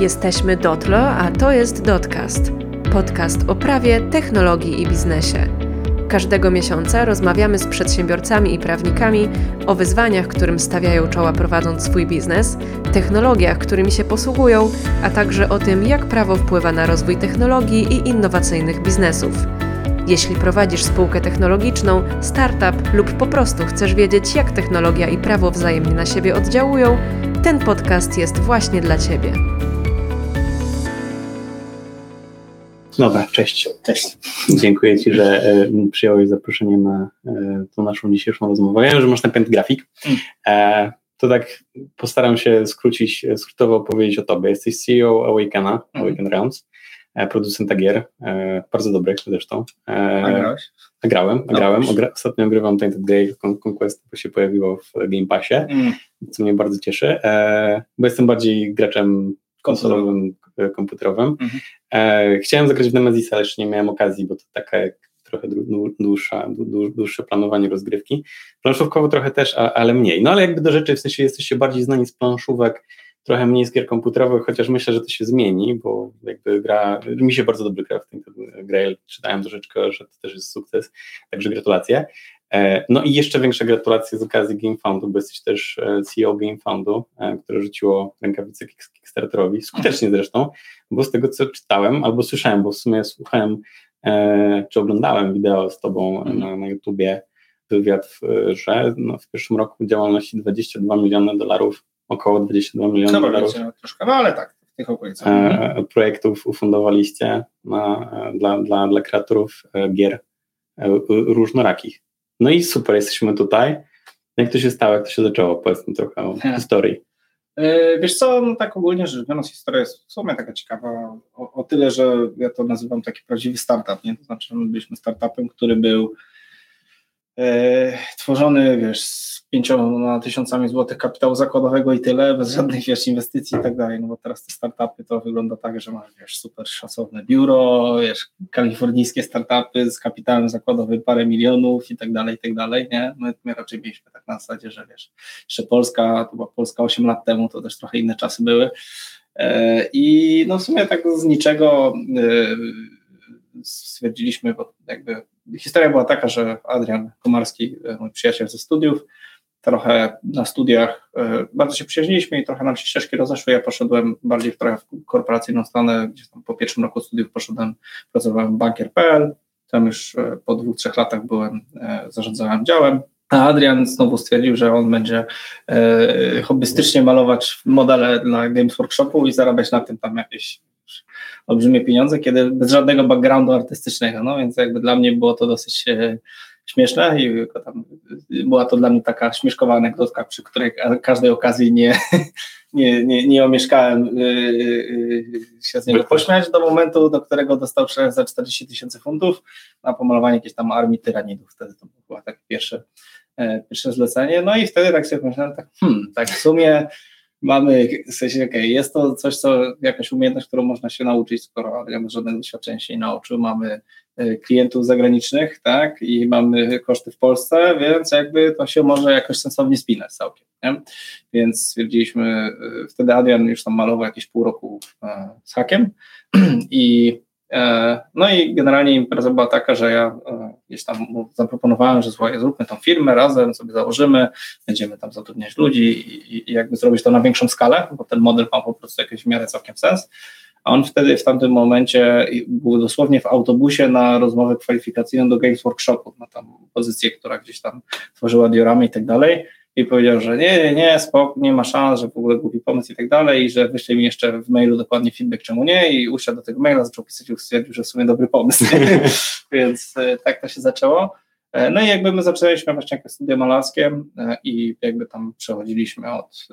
Jesteśmy Dotlo, a to jest Dotcast. Podcast o prawie, technologii i biznesie. Każdego miesiąca rozmawiamy z przedsiębiorcami i prawnikami o wyzwaniach, którym stawiają czoła prowadząc swój biznes, technologiach, którymi się posługują, a także o tym, jak prawo wpływa na rozwój technologii i innowacyjnych biznesów. Jeśli prowadzisz spółkę technologiczną, startup lub po prostu chcesz wiedzieć, jak technologia i prawo wzajemnie na siebie oddziałują, ten podcast jest właśnie dla Ciebie. Dobra, cześć. Cześć. Dziękuję Ci, że e, przyjąłeś zaproszenie na e, tą naszą dzisiejszą rozmowę. Ja wiem, że masz napęd grafik. Mm. E, to tak postaram się skrócić, skrótowo opowiedzieć o Tobie. Jesteś CEO Awakena, Mm. Awaken Rounds, producenta gier, bardzo dobrych zresztą. E, A grałeś? a grałem, No. Ogra- ostatnio grywam Tainted Con- Conquest, bo się pojawiło w Game Passie, Mm. co mnie bardzo cieszy, bo jestem bardziej graczem konsolowym, e, komputerowym. Mhm. E, chciałem zagrać w Nemezisa, ale jeszcze nie miałem okazji, bo to taka jak trochę dłu- dłu- dłuższa, dłu- dłuższe planowanie rozgrywki. Planszówkowo trochę też, a, ale mniej. No ale jakby do rzeczy, w sensie jesteście bardziej znani z planszówek, trochę mniej z gier komputerowych, chociaż myślę, że to się zmieni, bo jakby gra, mi się bardzo dobrze gra w tym Grail, czytałem troszeczkę, że to też jest sukces, także gratulacje. E, No i jeszcze większe gratulacje z okazji GameFoundu, bo jesteś też e, CEO GameFoundu, e, które rzuciło rękawice Kick- Kickstarterowi, skutecznie zresztą, bo z tego co czytałem albo słyszałem, bo w sumie słuchałem e, czy oglądałem wideo z tobą Mhm. na, na YouTubie, wywiad, że no, w pierwszym roku działalności 22 miliony dolarów, około 22 miliony No dolarów troszkę, no ale tak, w tych okolicach. Mhm. e, projektów ufundowaliście na, e, dla, dla, dla kreatorów e, gier e, różnorakich. No i super, jesteśmy tutaj. Jak to się stało, jak to się zaczęło? Powiedz mi trochę o historii. E, Wiesz co, no tak ogólnie rzecz biorąc, historia jest w sumie taka ciekawa o, o tyle, że ja to nazywam taki prawdziwy startup, nie? To znaczy, my byliśmy startupem, który był tworzony, wiesz, z pięcioma tysiącami złotych kapitału zakładowego i tyle, bez żadnych, wiesz, inwestycji i tak dalej, no bo teraz te startupy to wygląda tak, że masz, wiesz, super szacowne biuro, wiesz, kalifornijskie startupy z kapitałem zakładowym parę milionów i tak dalej, i tak dalej, nie? My, my raczej mieliśmy tak na zasadzie, że wiesz, jeszcze Polska, to była Polska 8 lat temu, to też trochę inne czasy były. E, I no w sumie tak z niczego e, stwierdziliśmy, bo jakby historia była taka, że Adrian Komarski, e, mój przyjaciel ze studiów, trochę na studiach e, bardzo się przyjaźniliśmy i trochę nam się ścieżki rozeszły. Ja poszedłem bardziej w trochę korporacyjną stronę, gdzieś tam po pierwszym roku studiów poszedłem, pracowałem w bankier.pl, tam już e, po dwóch, trzech latach byłem, zarządzałem działem, a Adrian znowu stwierdził, że on będzie e, hobbystycznie malować modele dla Games Workshopu i zarabiać na tym tam jakieś olbrzymie pieniądze, kiedy bez żadnego backgroundu artystycznego, no więc jakby dla mnie było to dosyć e, śmieszne i tam, była to dla mnie taka śmieszkowa anegdotka, przy której ka- każdej okazji nie, nie, nie, nie omieszkałem e, e, się z niego pośmiać do momentu, do którego dostał przelew za 40 tysięcy funtów na pomalowanie jakiejś tam armii tyranidów. Wtedy to było takie pierwsze, e, pierwsze zlecenie. No i wtedy tak sobie pomyślałem, tak, hmm, tak w sumie mamy, w sensie, okej, jest to coś, co jakaś umiejętność, którą można się nauczyć, skoro ja bez żadnego doświadczenia się nie nauczył, mamy e, klientów zagranicznych, tak, i mamy koszty w Polsce, więc jakby to się może jakoś sensownie spinać całkiem, nie? Więc stwierdziliśmy, e, wtedy Adrian już tam malował jakieś pół roku e, z hakiem i no i generalnie impreza była taka, że ja e, gdzieś tam zaproponowałem, że słuchaj, zróbmy tą firmę razem, sobie założymy, będziemy tam zatrudniać ludzi i, i jakby zrobić to na większą skalę, bo ten model ma po prostu jakiś w miarę całkiem sens. A on wtedy w tamtym momencie był dosłownie w autobusie na rozmowę kwalifikacyjną do Games Workshopu, na tam pozycję, która gdzieś tam tworzyła dioramy i tak dalej. I powiedział, że nie, nie, nie, spok, nie ma szans, że w ogóle głupi pomysł i tak dalej, i że wyśle mi jeszcze w mailu dokładnie feedback, czemu nie, i usiadł do tego maila, zaczął pisać i stwierdził, że w sumie dobry pomysł. Więc e, tak to się zaczęło. E, No i jakby my zaczęliśmy właśnie jako studia malarskie e, i jakby tam przechodziliśmy od,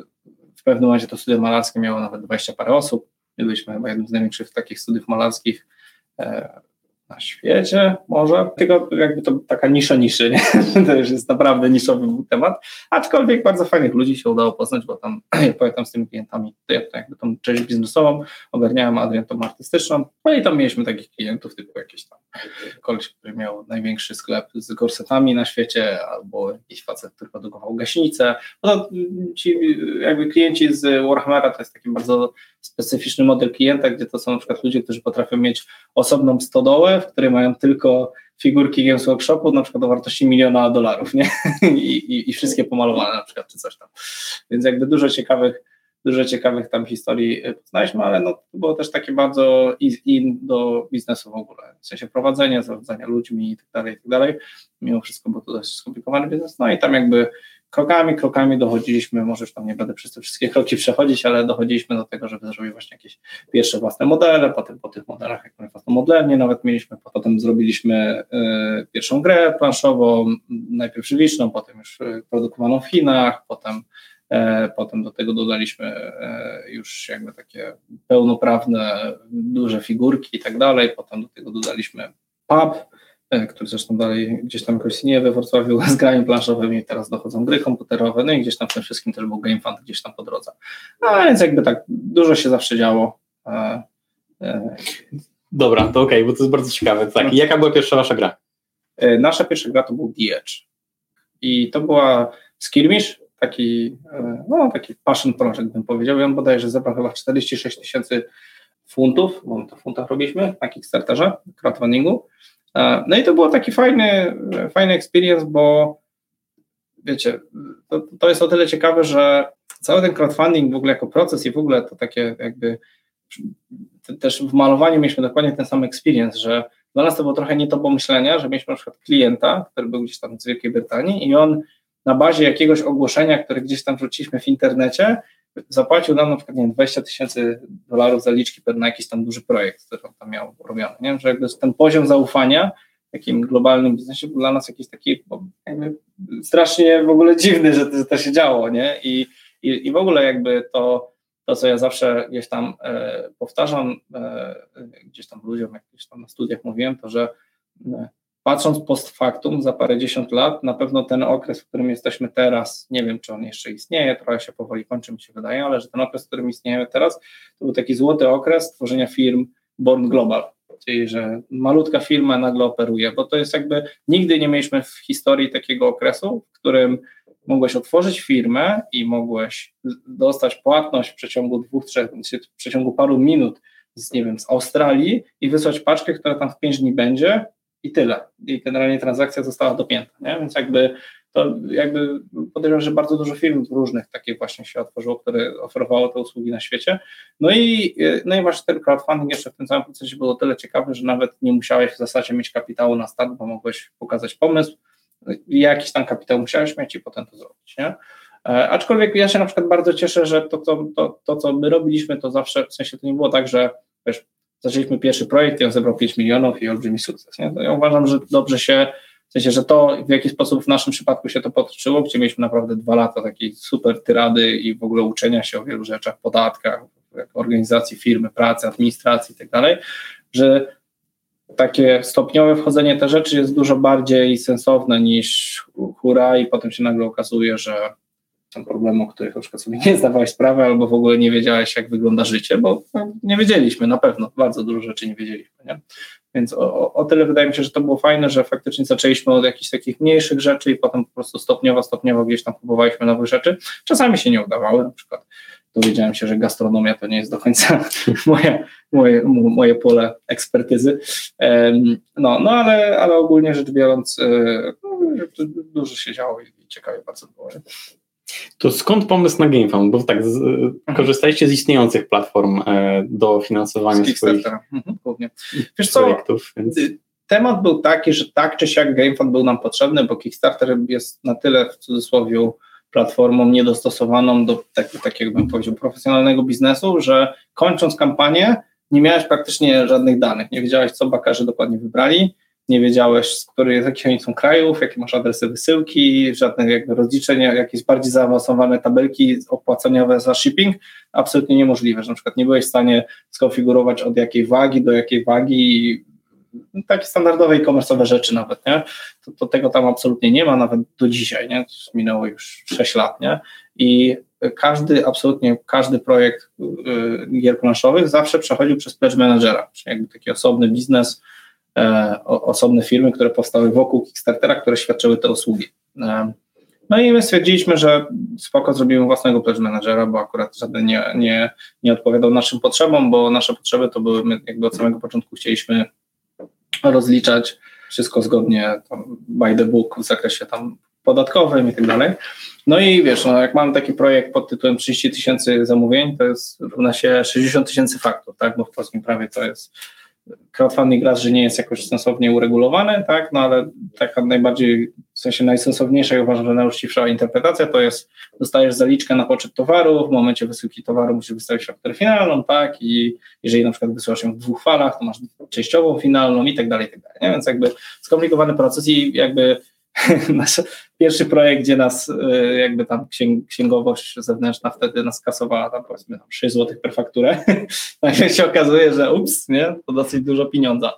w pewnym momencie to studio malarskie miało nawet 20 parę osób, my byliśmy chyba jednym z największych takich studiów malarskich na świecie może, tylko jakby to taka nisza niszy, nie? to już jest naprawdę niszowy temat, aczkolwiek bardzo fajnych ludzi się udało poznać, bo tam, ja pamiętam z tymi klientami, to ja to jakby tą część biznesową ogarniałem, Adrian tą artystyczną, no i tam mieliśmy takich klientów typu jakieś tam koleś, który miał największy sklep z gorsetami na świecie, albo jakiś facet, który produkował gaśnicę. No, ci jakby klienci z Warhammera to jest taki bardzo specyficzny model klienta, gdzie to są na przykład ludzie, którzy potrafią mieć osobną stodołę, w której mają tylko figurki Games Workshopu, na przykład o wartości miliona dolarów, nie? I, i, I wszystkie pomalowane na przykład, czy coś tam. Więc jakby dużo ciekawych dużo ciekawych tam historii y, poznaliśmy, ale no, to było też takie bardzo in do biznesu w ogóle, w sensie prowadzenia, zarządzania ludźmi i tak dalej, i tak dalej. Mimo wszystko bo to dość skomplikowany biznes, no i tam jakby krokami, krokami dochodziliśmy, może już tam nie będę przez te wszystkie kroki przechodzić, ale dochodziliśmy do tego, żeby zrobić właśnie jakieś pierwsze własne modele, potem po tych modelach, jak własną modelnie nawet mieliśmy, potem zrobiliśmy y, pierwszą grę planszową, najpierw żywiczną, potem już y, produkowaną w Chinach, potem E, potem do tego dodaliśmy e, już jakby takie pełnoprawne, duże figurki i tak dalej. Potem do tego dodaliśmy pub, e, który zresztą dalej gdzieś tam jakoś istnieje we Wrocławiu z grami planszowymi, teraz dochodzą gry komputerowe, no i gdzieś tam w tym wszystkim też był Game Fund gdzieś tam po drodze. A więc jakby tak dużo się zawsze działo. Dobra, to okej, okay, bo to jest bardzo ciekawe. Tak. I jaka była pierwsza wasza gra? Nasza pierwsza gra to był The Edge. I to była skirmish, taki, e, no, taki passion project bym powiedział i on bodajże zebrał chyba 46 tysięcy funtów, bo my to w funtach robiliśmy na Kickstarterze, crowdfundingu. E, no i to był taki fajny, fajny experience, bo wiecie, to, to jest o tyle ciekawe, że cały ten crowdfunding w ogóle jako proces i w ogóle to takie jakby też w malowaniu mieliśmy dokładnie ten sam experience, że dla nas to było trochę nie to pomyślenia, że mieliśmy na przykład klienta, który był gdzieś tam z Wielkiej Brytanii i on na bazie jakiegoś ogłoszenia, które gdzieś tam wrzuciliśmy w internecie, zapłacił nam na przykład nie wiem, 20 tysięcy dolarów zaliczki na jakiś tam duży projekt, który on tam miał robiony. Nie? Że jakby ten poziom zaufania w takim globalnym biznesie był dla nas jakiś taki jakby strasznie w ogóle dziwny, że to, że to się działo, nie? I, i, I w ogóle jakby to, to, co ja zawsze gdzieś tam e, powtarzam, e, gdzieś tam ludziom, jak gdzieś tam na studiach mówiłem, to że e, patrząc post factum za parę dziesiąt lat, na pewno ten okres, w którym jesteśmy teraz, nie wiem, czy on jeszcze istnieje, trochę się powoli kończy, mi się wydaje, ale że ten okres, w którym istniejemy teraz, to był taki złoty okres tworzenia firm Born Global, czyli że malutka firma nagle operuje, bo to jest jakby, nigdy nie mieliśmy w historii takiego okresu, w którym mogłeś otworzyć firmę i mogłeś dostać płatność w przeciągu dwóch, trzech, w przeciągu paru minut z, nie wiem, z Australii i wysłać paczkę, która tam w pięć dni będzie i tyle. I generalnie transakcja została dopięta, nie? więc jakby to jakby podejrzewam, że bardzo dużo firm różnych takich właśnie się otworzyło, które oferowało te usługi na świecie. No i, no i właśnie ten crowdfunding jeszcze w tym całym procesie było tyle ciekawy, że nawet nie musiałeś w zasadzie mieć kapitału na start, bo mogłeś pokazać pomysł, jakiś tam kapitał musiałeś mieć i potem to zrobić, nie? E, aczkolwiek ja się na przykład bardzo cieszę, że to, to, to, to, co my robiliśmy, to zawsze, w sensie to nie było tak, że wiesz, zaczęliśmy pierwszy projekt i on zebrał 5 milionów i olbrzymi sukces. Nie? ja uważam, że dobrze się, w sensie, że to w jaki sposób w naszym przypadku się to potoczyło, gdzie mieliśmy naprawdę dwa lata takiej super tyrady i w ogóle uczenia się o wielu rzeczach, podatkach, organizacji firmy, pracy, administracji i tak dalej, że takie stopniowe wchodzenie te rzeczy jest dużo bardziej sensowne niż hura i potem się nagle okazuje, że są problemy, o których na przykład sobie nie zdawałeś sprawy, albo w ogóle nie wiedziałeś, jak wygląda życie, bo no, nie wiedzieliśmy, na pewno, bardzo dużo rzeczy nie wiedzieliśmy. Nie? Więc o, o, tyle wydaje mi się, że to było fajne, że faktycznie zaczęliśmy od jakichś takich mniejszych rzeczy i potem po prostu stopniowo, stopniowo gdzieś tam próbowaliśmy nowych rzeczy. Czasami się nie udawały, na przykład dowiedziałem się, że gastronomia to nie jest do końca moje, moje, moje pole ekspertyzy. No, no ale, ale ogólnie rzecz biorąc, e, no, dużo się działo i ciekawie bardzo było. To skąd pomysł na GameFound? Bo tak, z, mhm. korzystaliście z istniejących platform e, do finansowania swoich mhm, Wiesz projektów. Więc... Y, temat był taki, że tak czy siak GameFound był nam potrzebny, bo Kickstarter jest na tyle w cudzysłowie platformą niedostosowaną do tak, takiego, bym powiedział, profesjonalnego biznesu, że kończąc kampanię nie miałeś praktycznie żadnych danych, nie wiedziałeś, co bakarzy dokładnie wybrali, nie wiedziałeś, z których, jakich oni są krajów, jakie masz adresy wysyłki, żadnych jakby rozliczenia, jakieś bardziej zaawansowane tabelki opłaceniowe za shipping, absolutnie niemożliwe, że na przykład nie byłeś w stanie skonfigurować od jakiej wagi do jakiej wagi, takie standardowe e-commerce'owe rzeczy nawet, nie? To, to, tego tam absolutnie nie ma, nawet do dzisiaj, nie? Minęło już 6 lat, nie? I każdy, absolutnie każdy projekt y, gier planszowych zawsze przechodził przez pledge managera, czyli jakby taki osobny biznes, osobne firmy, które powstały wokół Kickstartera, które świadczyły te usługi. E, no i my stwierdziliśmy, że spoko zrobimy własnego pledge managera, bo akurat żaden nie, nie, nie odpowiadał naszym potrzebom, bo nasze potrzeby to były, my jakby od samego początku chcieliśmy rozliczać wszystko zgodnie by the book w zakresie tam podatkowym i tak dalej. No i wiesz, no jak mam taki projekt pod tytułem 30 tysięcy zamówień, to jest równa się 60 tysięcy faktur, tak, bo w polskim prawie to jest crowdfunding raz, że nie jest jakoś sensownie uregulowany, tak, no ale taka najbardziej, w sensie najsensowniejsza i uważam, że najuczciwsza interpretacja to jest, dostajesz zaliczkę na poczet towaru, w momencie wysyłki towaru musisz wystawić fakturę finalną, tak, i jeżeli na przykład wysyłasz ją w dwóch falach, to masz częściową finalną i tak dalej, i tak dalej, nie? więc jakby skomplikowany proces i jakby nasz pierwszy projekt, gdzie nas y, jakby tam księgowość zewnętrzna wtedy nas kasowała tam powiedzmy tam 6 zł per fakturę, nagle się okazuje, że ups, nie, to dosyć dużo pieniądza.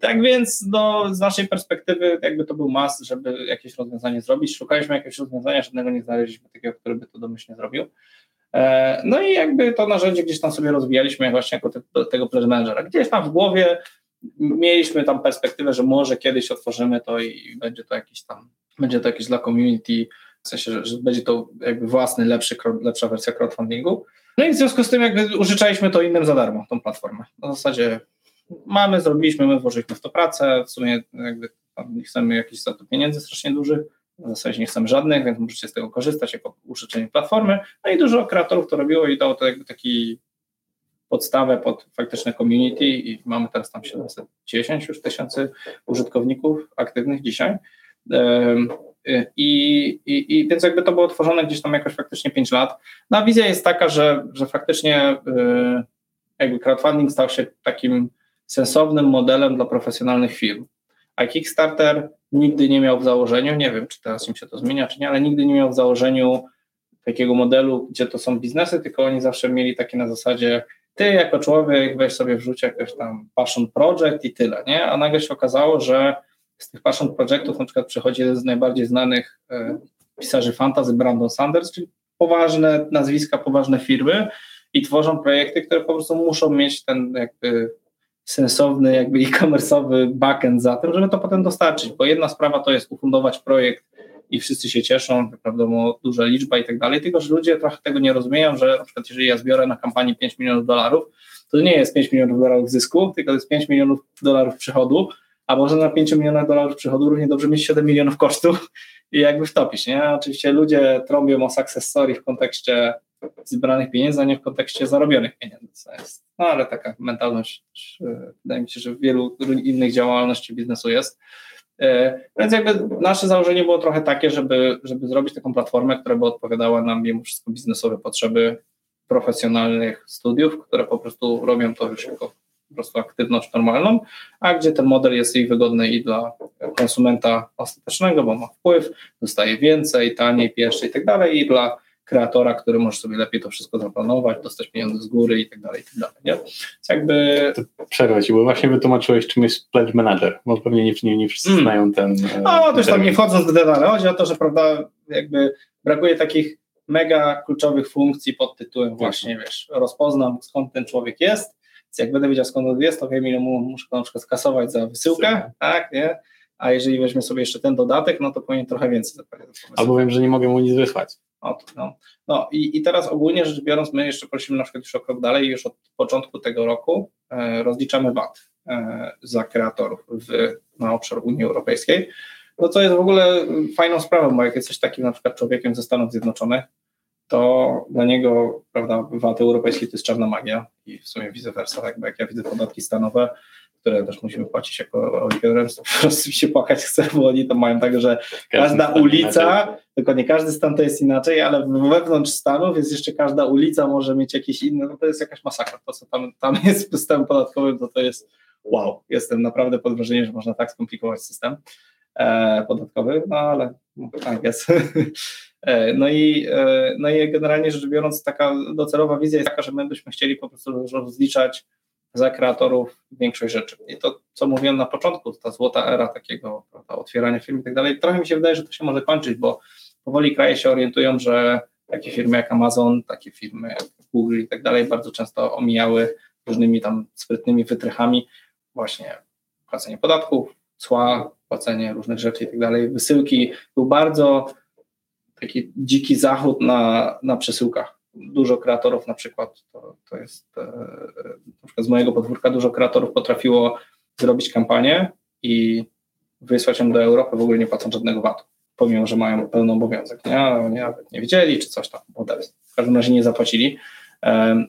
Tak więc no, z naszej perspektywy jakby to był mas, żeby jakieś rozwiązanie zrobić. Szukaliśmy jakiegoś rozwiązania, żadnego nie znaleźliśmy takiego, który by to domyślnie zrobił. E, no i jakby to narzędzie gdzieś tam sobie rozwijaliśmy właśnie jako te, tego pleasure managera. Gdzieś tam w głowie mieliśmy tam perspektywę, że może kiedyś otworzymy to i będzie to jakiś tam, będzie to jakieś dla community, w sensie, że, że będzie to jakby własny, lepszy, lepsza wersja crowdfundingu. No i w związku z tym jakby użyczaliśmy to innym za darmo, tą platformę. Na zasadzie mamy, zrobiliśmy, my włożyliśmy w to pracę, w sumie jakby nie chcemy jakichś za to pieniędzy strasznie dużych, w zasadzie nie chcemy żadnych, więc możecie z tego korzystać jako użyczenie platformy. No i dużo kreatorów to robiło i dało to jakby taki podstawę pod faktyczne community i mamy teraz tam 710 już tysięcy użytkowników aktywnych dzisiaj. I, i, I, więc jakby to było tworzone gdzieś tam jakoś faktycznie 5 lat. No a wizja jest taka, że, że faktycznie y, jakby crowdfunding stał się takim sensownym modelem dla profesjonalnych firm. A Kickstarter nigdy nie miał w założeniu, nie wiem czy teraz im się to zmienia, czy nie, ale nigdy nie miał w założeniu takiego modelu, gdzie to są biznesy, tylko oni zawsze mieli takie na zasadzie, ty jako człowiek weź sobie wrzuć jakiś tam passion project i tyle, nie? A nagle się okazało, że z tych passion projectów na przykład przychodzi jeden z najbardziej znanych e, pisarzy fantasy, Brandon Sanders, czyli poważne nazwiska, poważne firmy i tworzą projekty, które po prostu muszą mieć ten jakby sensowny, jakby e-commerce'owy backend za tym, żeby to potem dostarczyć, bo jedna sprawa to jest ufundować projekt i wszyscy się cieszą, wiadomo, duża liczba i tak dalej, tylko że ludzie trochę tego nie rozumieją, że na przykład jeżeli ja zbiorę na kampanii 5 milionów dolarów, to nie jest 5 milionów dolarów zysku, tylko to jest 5 milionów dolarów przychodu, a może na 5 milionach dolarów przychodu równie dobrze mieć 7 milionów kosztów i jakby wtopić, nie? Oczywiście ludzie trąbią o success story w kontekście zebranych pieniędzy, a nie w kontekście zarobionych pieniędzy, co jest, no ale taka mentalność, wydaje mi się, że w wielu innych działalności biznesu jest. E, więc jakby nasze założenie było trochę takie, żeby, żeby zrobić taką platformę, która by odpowiadała nam mimo wszystko biznesowe potrzeby profesjonalnych studiów, które po prostu robią to już jako po prostu aktywność normalną, a gdzie ten model jest i wygodny i dla konsumenta ostatecznego, bo ma wpływ, dostaje więcej, taniej, pierwszy i tak dalej, i dla kreatora, który może sobie lepiej to wszystko zaplanować, dostać pieniądze z góry i tak dalej, i tak dalej. Nie? Więc jakby... Przerwę ci, bo właśnie wytłumaczyłeś, czym jest Pledge Manager, bo pewnie nie, nie, nie wszyscy mm. znają ten... No, to już tam nie wchodząc w detale, chodzi o to, że prawda, jakby brakuje takich mega kluczowych funkcji pod tytułem tak. właśnie, wiesz, rozpoznam skąd ten człowiek jest, więc jak będę wiedział skąd on jest, to wiem ile mu muszę na przykład skasować za wysyłkę, tak, nie? A jeżeli weźmie sobie jeszcze ten dodatek, no to powinien trochę więcej zapłacić. Albo wiem, że nie mogę mu nic wysłać. No, no. i, i teraz ogólnie rzecz biorąc, my jeszcze prosimy na przykład już o krok dalej, już od początku tego roku e, rozliczamy VAT e, za kreatorów w, na obszar Unii Europejskiej. No co jest w ogóle fajną sprawą, bo jak jesteś takim na przykład człowiekiem ze Stanów Zjednoczonych, to dla niego, prawda, VAT europejski to jest czarna magia i w sumie vice versa, tak, jak ja widzę podatki stanowe, które też musimy płacić jako auditorem, to po prostu się płakać chce, bo oni to mają tak, że każda ulica, tylko nie każdy stan to jest inaczej, ale wewnątrz Stanów jest jeszcze każda ulica może mieć jakieś inne, no to jest jakaś masakra. To, co tam, tam jest systemem podatkowym, to to jest wow. Jestem naprawdę pod wrażeniem, że można tak skomplikować system e, podatkowy, no ale tak jest. E, no i, e, no i generalnie rzecz biorąc, taka docelowa wizja jest taka, że my byśmy chcieli po prostu rozliczać za kreatorów większość rzeczy. I to, co mówiłem na początku, ta złota era takiego prawda, otwierania firm i tak dalej, trochę mi się wydaje, że to się może kończyć, bo powoli kraje się orientują, że takie firmy jak Amazon, takie firmy jak Google i tak dalej bardzo często omijały różnymi tam sprytnymi wytrychami właśnie płacenie podatków, cła, płacenie różnych rzeczy i tak dalej, wysyłki. Był bardzo taki dziki zachód na, na przesyłkach. Dużo kreatorów na przykład, to, to jest e, na przykład z mojego podwórka, dużo kreatorów potrafiło zrobić kampanię i wysłać ją do Europy w ogóle nie płacąc żadnego VAT-u, pomimo, że mają pełny obowiązek. Nie, oni nawet nie wiedzieli, czy coś tam, w każdym razie nie zapłacili.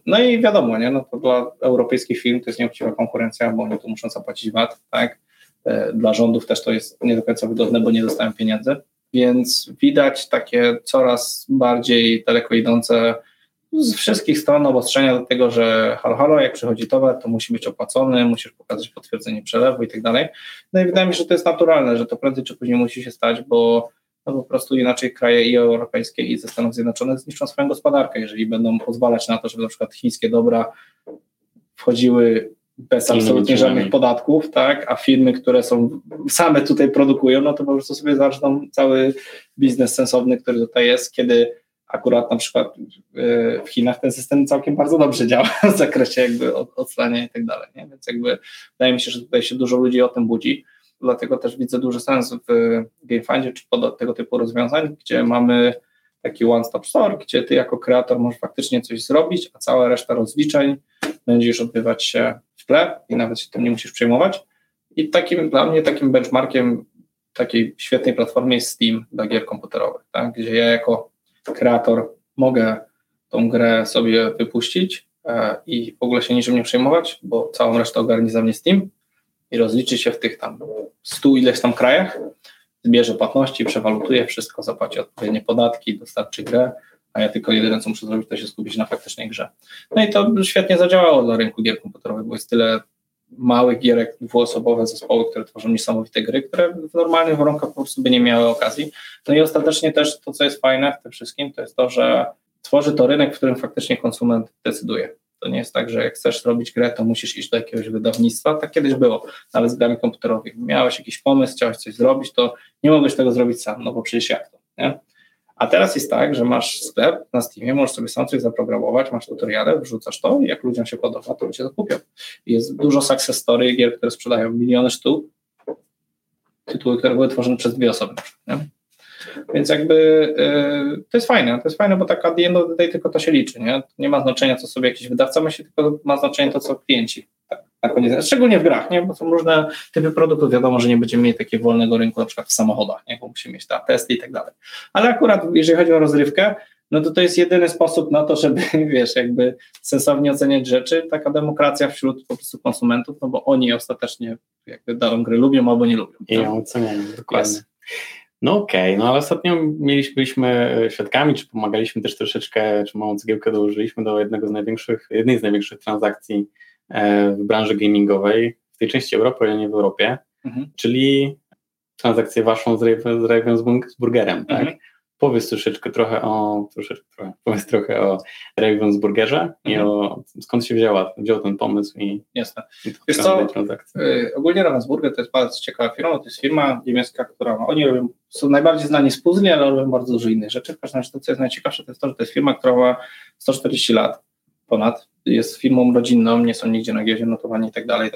No i wiadomo, nie? No to dla europejskich firm to jest nieuczciwa konkurencja, bo oni tu muszą zapłacić VAT, tak? E, dla rządów też to jest nie do końca wygodne, bo nie dostają pieniędzy. Więc widać takie coraz bardziej daleko idące z wszystkich stron obostrzenia do tego, że halo, halo, jak przychodzi towar, to musi być opłacony, musisz pokazać potwierdzenie przelewu i tak dalej. No i wydaje mi się, że to jest naturalne, że to prędzej czy później musi się stać, bo no po prostu inaczej kraje i europejskie i ze Stanów Zjednoczonych zniszczą swoją gospodarkę, jeżeli będą pozwalać na to, żeby na przykład chińskie dobra wchodziły bez absolutnie żadnych podatków, tak, a firmy, które są same tutaj produkują, no to po prostu sobie zaczną cały biznes sensowny, który tutaj jest, kiedy akurat na przykład y, w Chinach ten system całkiem bardzo dobrze działa w zakresie jakby odslania i tak dalej, nie? więc jakby wydaje mi się, że tutaj się dużo ludzi o tym budzi, dlatego też widzę duży sens w GameFundzie czy tego typu rozwiązań, gdzie mamy taki one-stop store, gdzie ty jako kreator możesz faktycznie coś zrobić, a cała reszta rozliczeń będzie już odbywać się w tle i nawet się tym nie musisz przejmować. I takim dla mnie takim benchmarkiem takiej świetnej platformy jest Steam dla gier komputerowych, tak? gdzie ja jako kreator mogę tą grę sobie wypuścić e, i w ogóle się niczym nie przejmować, bo całą resztę ogarnie za mnie Steam i rozliczy się w tych tam stu ileś tam krajach, zbierze płatności, przewalutuje wszystko, zapłaci odpowiednie podatki, dostarczy grę, a ja tylko jedyne, co muszę zrobić, to się skupić na faktycznej grze. No i to świetnie zadziałało dla rynku gier komputerowych, bo jest tyle małych gierek, dwuosobowe zespoły, które tworzą niesamowite gry, które w normalnych warunkach po prostu by nie miały okazji. No i ostatecznie też to, co jest fajne w tym wszystkim, to jest to, że tworzy to rynek, w którym faktycznie konsument decyduje. To nie jest tak, że jak chcesz robić grę, to musisz iść do jakiegoś wydawnictwa. Tak kiedyś było, nawet z grami komputerowymi. Miałeś jakiś pomysł, chciałeś coś zrobić, to nie mogłeś tego zrobić sam, no bo przecież jak to, nie? A teraz jest tak, że masz sklep na Steamie, możesz sobie sam coś zaprogramować, masz tutoriale, wrzucasz to i jak ludziom się podoba, to cię to kupią. Jest dużo success story gier, które sprzedają miliony sztuk, tytuły, które były tworzone przez dwie osoby. Nie? Więc jakby yy, to jest fajne, to jest fajne, bo tak at the end of the day tylko to się liczy, nie? Nie ma znaczenia, co sobie jakiś wydawca myśli, tylko ma znaczenie to, co klienci. Tak, na koniec, szczególnie w grach, nie? Bo są różne typy produktów, wiadomo, że nie będziemy mieli takiego wolnego rynku, na przykład w samochodach, nie? Bo musimy mieć te testy i tak dalej. Ale akurat, jeżeli chodzi o rozrywkę, no to to jest jedyny sposób na to, żeby, wiesz, jakby sensownie oceniać rzeczy, taka demokracja wśród po prostu konsumentów, no bo oni ostatecznie jakby daną grę lubią albo nie lubią. I ją oceniają, dokładnie. Yes. No okej, okay. no ale ostatnio mieliśmy, byliśmy świadkami, czy pomagaliśmy też troszeczkę, czy małą cegiełkę dołożyliśmy do jednego z największych, jednej z największych transakcji w branży gamingowej w tej części Europy, ale nie w Europie, mhm. czyli transakcję waszą z, Ravensburgerem, tak? Mhm. Powiedz troszeczkę trochę o, troszeczkę trochę, powiedz trochę o Ravensburgerze mhm. i o skąd się wzięła, wziął ten pomysł i, Jasne. i Wiesz co, y, ogólnie Ravensburger to jest bardzo ciekawa firma, to jest firma niemiecka, która, oni robią, są najbardziej znani z puzli, ale robią bardzo dużo innych rzeczy. W każdym razie to, co jest najciekawsze, to jest to, że to jest firma, która ma 140 lat ponad, jest firmą rodzinną, nie są nigdzie na giełdzie notowani i tak dalej.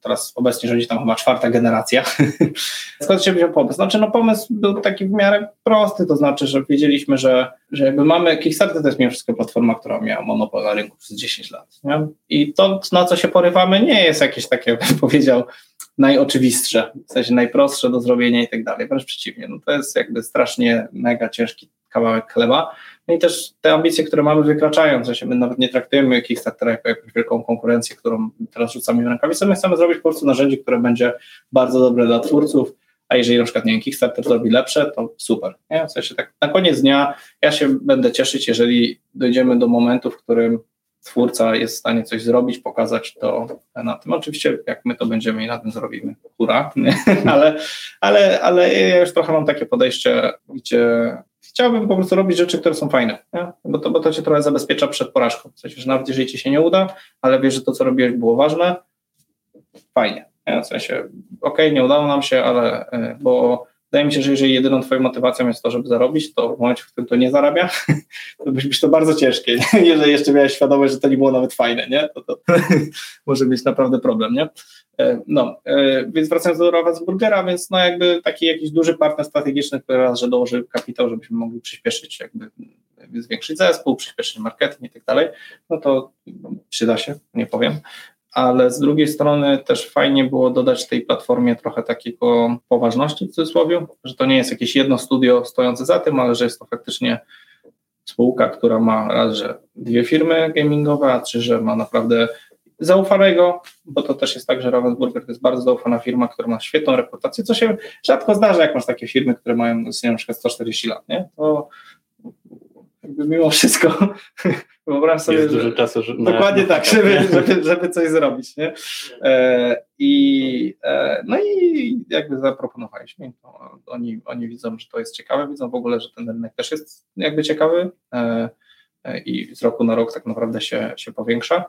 Teraz obecnie rządzi tam chyba czwarta generacja. Skąd się wziął pomysł? Znaczy, no pomysł był taki w miarę prosty, to znaczy, że wiedzieliśmy, że, że jakby mamy, Kickstarter to jest mimo wszystko platforma, która miała monopol na rynku przez 10 lat. Nie? I to, na co się porywamy, nie jest jakieś takie, bym powiedział, najoczywistsze, w sensie najprostsze do zrobienia i tak dalej. Wręcz przeciwnie, no to jest jakby strasznie mega ciężki kawałek chleba. No i też te ambicje, które mamy wykraczają, my nawet nie traktujemy Kickstartera jako jakąś wielką konkurencję, którą teraz rzucamy w rękawice, my chcemy zrobić po prostu narzędzie, które będzie bardzo dobre dla twórców, a jeżeli na przykład, nie wiem, Kickstarter zrobi lepsze, to super. Nie? W sensie tak na koniec dnia ja się będę cieszyć, jeżeli dojdziemy do momentu, w którym twórca jest w stanie coś zrobić, pokazać to na tym. Oczywiście jak my to będziemy i na tym zrobimy, hura, ale, ale, ale ja już trochę mam takie podejście, gdzie chciałbym po prostu robić rzeczy, które są fajne? Bo, to, bo to cię trochę zabezpiecza przed porażką. W sensie, że nawet jeżeli ci się nie uda, ale wiesz, że to, co robiłeś było ważne, fajnie. Nie? W sensie, okej, okay, nie udało nam się, ale e, bo Wydaje mi się, że jeżeli jedyną twoją motywacją jest to, żeby zarobić, to w momencie, w którym to nie zarabia, to musi być to bardzo ciężkie. Jeżeli jeszcze miałeś świadomość, że to nie było nawet fajne, nie? To, to może być naprawdę problem, nie? E, no, e, więc wracając do Ravensburgera, więc no jakby taki jakiś duży partner strategiczny, który raz, że dołoży kapitał, żebyśmy mogli przyspieszyć, jakby zwiększyć zespół, przyspieszyć marketing i tak dalej, no to przyda się, nie powiem ale z drugiej strony też fajnie było dodać tej platformie trochę takiego poważności w cudzysłowie, że to nie jest jakieś jedno studio stojące za tym, ale że jest to faktycznie spółka, która ma raz, że dwie firmy gamingowe, a trzy, że ma naprawdę zaufanego, bo to też jest tak, że Ravensburger to jest bardzo zaufana firma, która ma świetną reputację, co się rzadko zdarza, jak masz takie firmy, które mają na przykład 140 lat, nie? To jakby mimo wszystko wyobraź sobie, jest dużo czasu, że dokładnie tak, żeby, żeby, żeby coś zrobić, nie? E, I e, no i jakby zaproponowaliśmy, to oni, oni widzą, że to jest ciekawe, widzą w ogóle, że ten rynek też jest jakby ciekawy e, e i z roku na rok tak naprawdę się, się powiększa.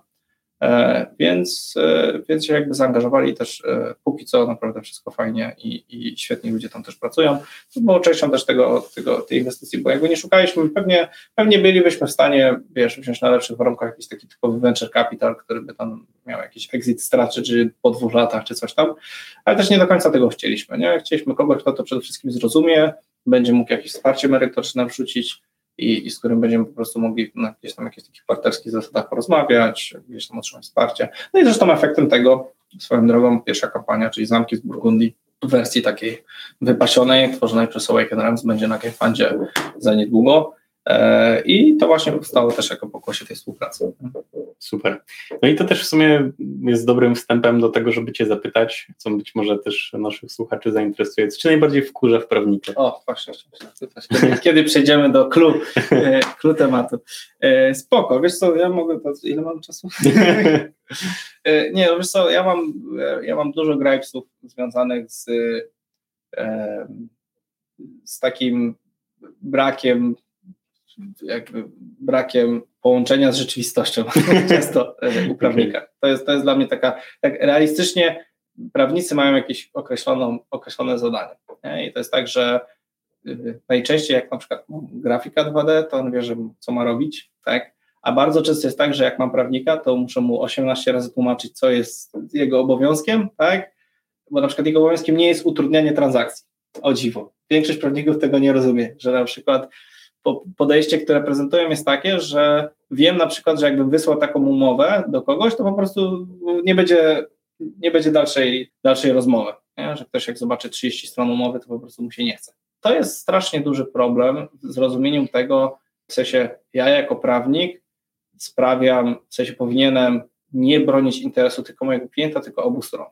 E, więc, e, więc się jakby zaangażowali też e, póki co naprawdę wszystko fajnie i, i świetni ludzie tam też pracują. To było częścią też tego, tego, tej inwestycji, bo jakby nie szukaliśmy, pewnie, pewnie bylibyśmy w stanie, wiesz, wziąć na lepszych warunkach jakiś taki typowy venture capital, który by tam miał jakiś exit strategy po dwóch latach czy coś tam, ale też nie do końca tego chcieliśmy, nie? Chcieliśmy kogoś, kto to przede wszystkim zrozumie, będzie mógł jakieś wsparcie merytoryczne wrzucić, i, i z którym będziemy po prostu mogli na gdzieś tam jakichś takich partnerskich zasadach porozmawiać, gdzieś tam otrzymać wsparcie. No i zresztą efektem tego, swoją drogą, pierwsza kampania, czyli Zamki z Burgundii, w wersji takiej wypasionej, tworzonej przez Awaken Rams, będzie na GameFundzie za niedługo. E, I to właśnie powstało też jako pokłosie tej współpracy. Super. No i to też w sumie jest dobrym wstępem do tego, żeby Cię zapytać, co być może też naszych słuchaczy zainteresuje. Co najbardziej wkurza w prawniku? O, właśnie, kiedy, kiedy przejdziemy do klu, klu tematu. E, spoko, wiesz co, ja mogę, to, ile mam czasu? E, nie, no wiesz co, ja mam, ja mam dużo gripesów związanych z, z takim brakiem jakby brakiem połączenia z rzeczywistością często e, u prawnika. To jest, to jest dla mnie taka, tak realistycznie prawnicy mają jakieś określoną, określone zadanie. Nie? I to jest tak, że y, najczęściej jak na przykład grafika 2D, to on wie, że co ma robić, tak? A bardzo często jest tak, że jak mam prawnika, to muszę mu 18 razy tłumaczyć, co jest jego obowiązkiem, tak? Bo na przykład jego obowiązkiem nie jest utrudnianie transakcji. O dziwo. Większość prawników tego nie rozumie, że na przykład podejście, które prezentują jest takie, że wiem na przykład, że jakbym wysłał taką umowę do kogoś, to po prostu nie będzie, nie będzie dalszej, dalszej rozmowy. Nie? Że ktoś jak zobaczy 30 stron umowy, to po prostu mu się nie chce. To jest strasznie duży problem z rozumieniem tego, w sensie ja jako prawnik sprawiam, w sensie powinienem nie bronić interesu tylko mojego klienta, tylko obu stron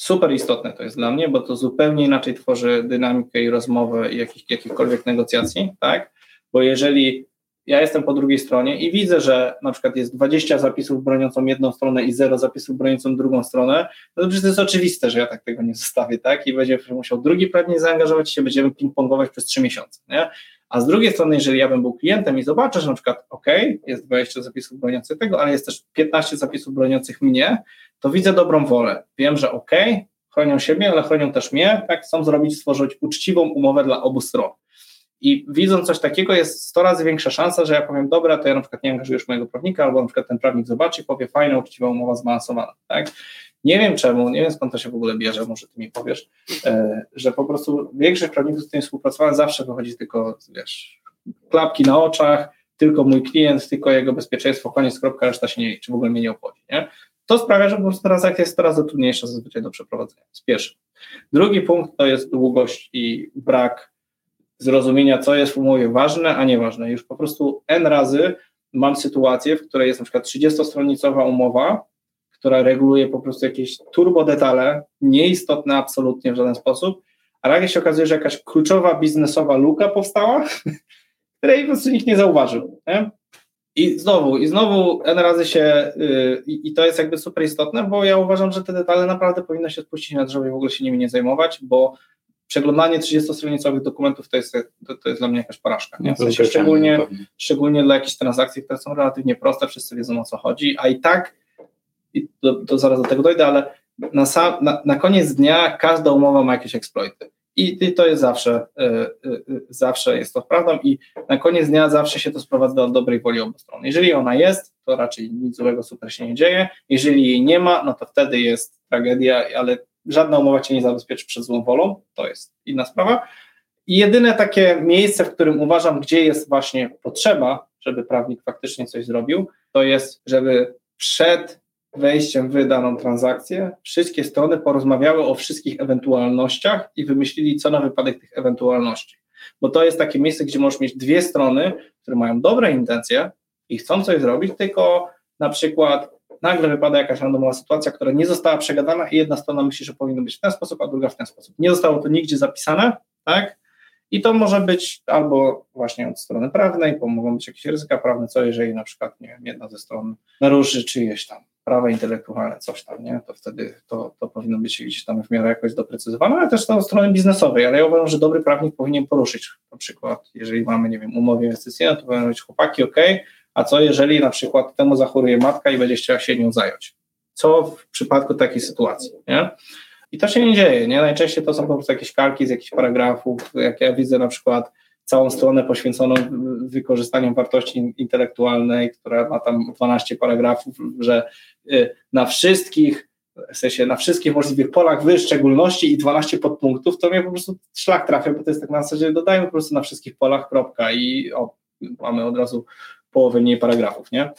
super istotne to jest dla mnie, bo to zupełnie inaczej tworzy dynamikę i rozmowę i jakich, jakichkolwiek negocjacji, tak? Bo jeżeli ja jestem po drugiej stronie i widzę, że na przykład jest 20 zapisów broniącą jedną stronę i 0 zapisów broniącą drugą stronę, no to przecież jest oczywiste, że ja tak tego nie zostawię, tak? I będzie musiał drugi prawnie zaangażować się, będziemy ping-pongować przez 3 miesiące, nie? A z drugiej strony, jeżeli ja bym był klientem i zobaczę, że na przykład, OK, jest 20 zapisów broniących tego, ale jest też 15 zapisów broniących mnie, to widzę dobrą wolę. Wiem, że OK, chronią siebie, ale chronią też mnie, tak chcą zrobić, stworzyć uczciwą umowę dla obu stron. I widząc coś takiego, jest 100 razy większa szansa, że ja powiem, dobra, to ja na przykład nie angażujesz mojego prawnika, albo na przykład ten prawnik zobaczy i powie, fajna, uczciwa umowa zbalansowana, tak? Nie wiem czemu, nie wiem skąd to się w ogóle bierze, może ty mi powiesz, e, że po prostu większość prawników, z którymi współpracowałem, zawsze wychodzi tylko, wiesz, klapki na oczach, tylko mój klient, tylko jego bezpieczeństwo, koniec, kropka, reszta się nie liczy, w ogóle mnie nie obchodzi, nie? To sprawia, że po prostu transakcja jest coraz trudniejsza zazwyczaj do przeprowadzenia. To pierwszy. Drugi punkt to jest długość i brak zrozumienia, co jest w umowie ważne, a nieważne. Już po prostu N razy mam sytuację, w której jest na przykład 30-stronicowa umowa, która reguluje po prostu jakieś turbo detale, nieistotne absolutnie w żaden sposób, a nagle się okazuje, że jakaś kluczowa biznesowa luka powstała, której po prostu nikt nie zauważył. Nie? I znowu, i znowu N razy się, yy, i to jest jakby super istotne, bo ja uważam, że te detale naprawdę powinno się spuścić na drzewo i w ogóle się nimi nie zajmować, bo przeglądanie 30-stronicowych dokumentów to jest, to, to, jest dla mnie jakaś porażka. Nie? W sensie szczególnie, szczególnie dla jakichś transakcji, które są relatywnie proste, wszyscy wiedzą o co chodzi, a i tak, i to zaraz do tego dojdę, ale na, sam, na, na koniec dnia każda umowa ma jakieś eksploity. I, I, to jest zawsze, zawsze jest to prawdą i na koniec dnia zawsze się to sprowadza do dobrej woli obu stron. Jeżeli ona jest, to raczej nic złego super się nie dzieje. Jeżeli jej nie ma, no to wtedy jest tragedia, ale żadna umowa cię nie zabezpieczy przed złą wolą, to jest inna sprawa. I jedyne takie miejsce, w którym uważam, gdzie jest właśnie potrzeba, żeby prawnik faktycznie coś zrobił, to jest, żeby przed wejściem w daną transakcję wszystkie strony porozmawiały o wszystkich ewentualnościach i wymyślili, co na wypadek tych ewentualności. Bo to jest takie miejsce, gdzie możesz mieć dwie strony, które mają dobre intencje i chcą coś zrobić, tylko na przykład nagle wypada jakaś randomowa sytuacja, która nie została przegadana i jedna strona myśli, że powinno być w ten sposób, a druga w ten sposób. Nie zostało to nigdzie zapisane, tak? I to może być albo właśnie od strony prawnej, bo mogą być jakieś ryzyka prawne, co jeżeli na przykład nie wiem, jedna ze stron naruszy czyjeś tam prawa intelektualne, coś tam, nie? To wtedy to, to powinno być gdzieś tam w miarę jakoś doprecyzowane, ale też to od strony biznesowej, ale ja uważam, że dobry prawnik powinien poruszyć na przykład, jeżeli mamy, nie wiem, umowę inwestycyjną, to powinien być chłopaki, ok, a co jeżeli na przykład temu zachoruje matka i będzie chciała się nią zająć? Co w przypadku takiej sytuacji, nie? I to się nie dzieje, nie? Najczęściej to są po prostu jakieś kalki z jakichś paragrafów, jak ja widzę na przykład całą stronę poświęconą wykorzystaniu wartości intelektualnej, która ma tam 12 paragrafów, że y, na wszystkich, w sensie na wszystkich możliwych polach wy szczególności i 12 podpunktów, to mnie po prostu szlak trafia, bo to jest tak na zasadzie dodajmy po prostu na wszystkich polach kropka i o, mamy od razu połowę mniej paragrafów, nie?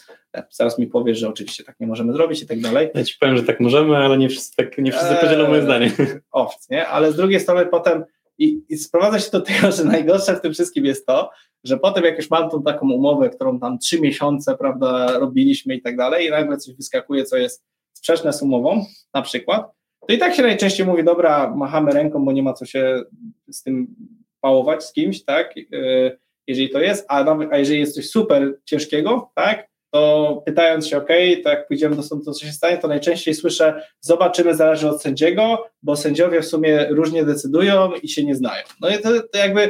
Zaraz mi powiesz, że oczywiście tak nie możemy zrobić i tak dalej. Ja ci powiem, że tak możemy, ale nie wszyscy, tak, nie wszyscy podzielą moje zdanie. Owc, nie? Ale z drugiej strony potem i, i sprowadza się do tego, że najgorsze w tym wszystkim jest to, że potem jak już mam tą taką umowę, którą tam trzy miesiące, prawda, robiliśmy i tak dalej i nagle coś wyskakuje, co jest sprzeczne z umową, na przykład, to i tak się najczęściej mówi, dobra, machamy ręką, bo nie ma co się z tym pałować z kimś, tak, yy, jeżeli to jest, a, nawet, a jeżeli jest coś super ciężkiego, tak, to pytając się, OK, to jak pójdziemy do sądu, co się stanie, to najczęściej słyszę, zobaczymy, zależy od sędziego, bo sędziowie w sumie różnie decydują i się nie znają. No i to, to jakby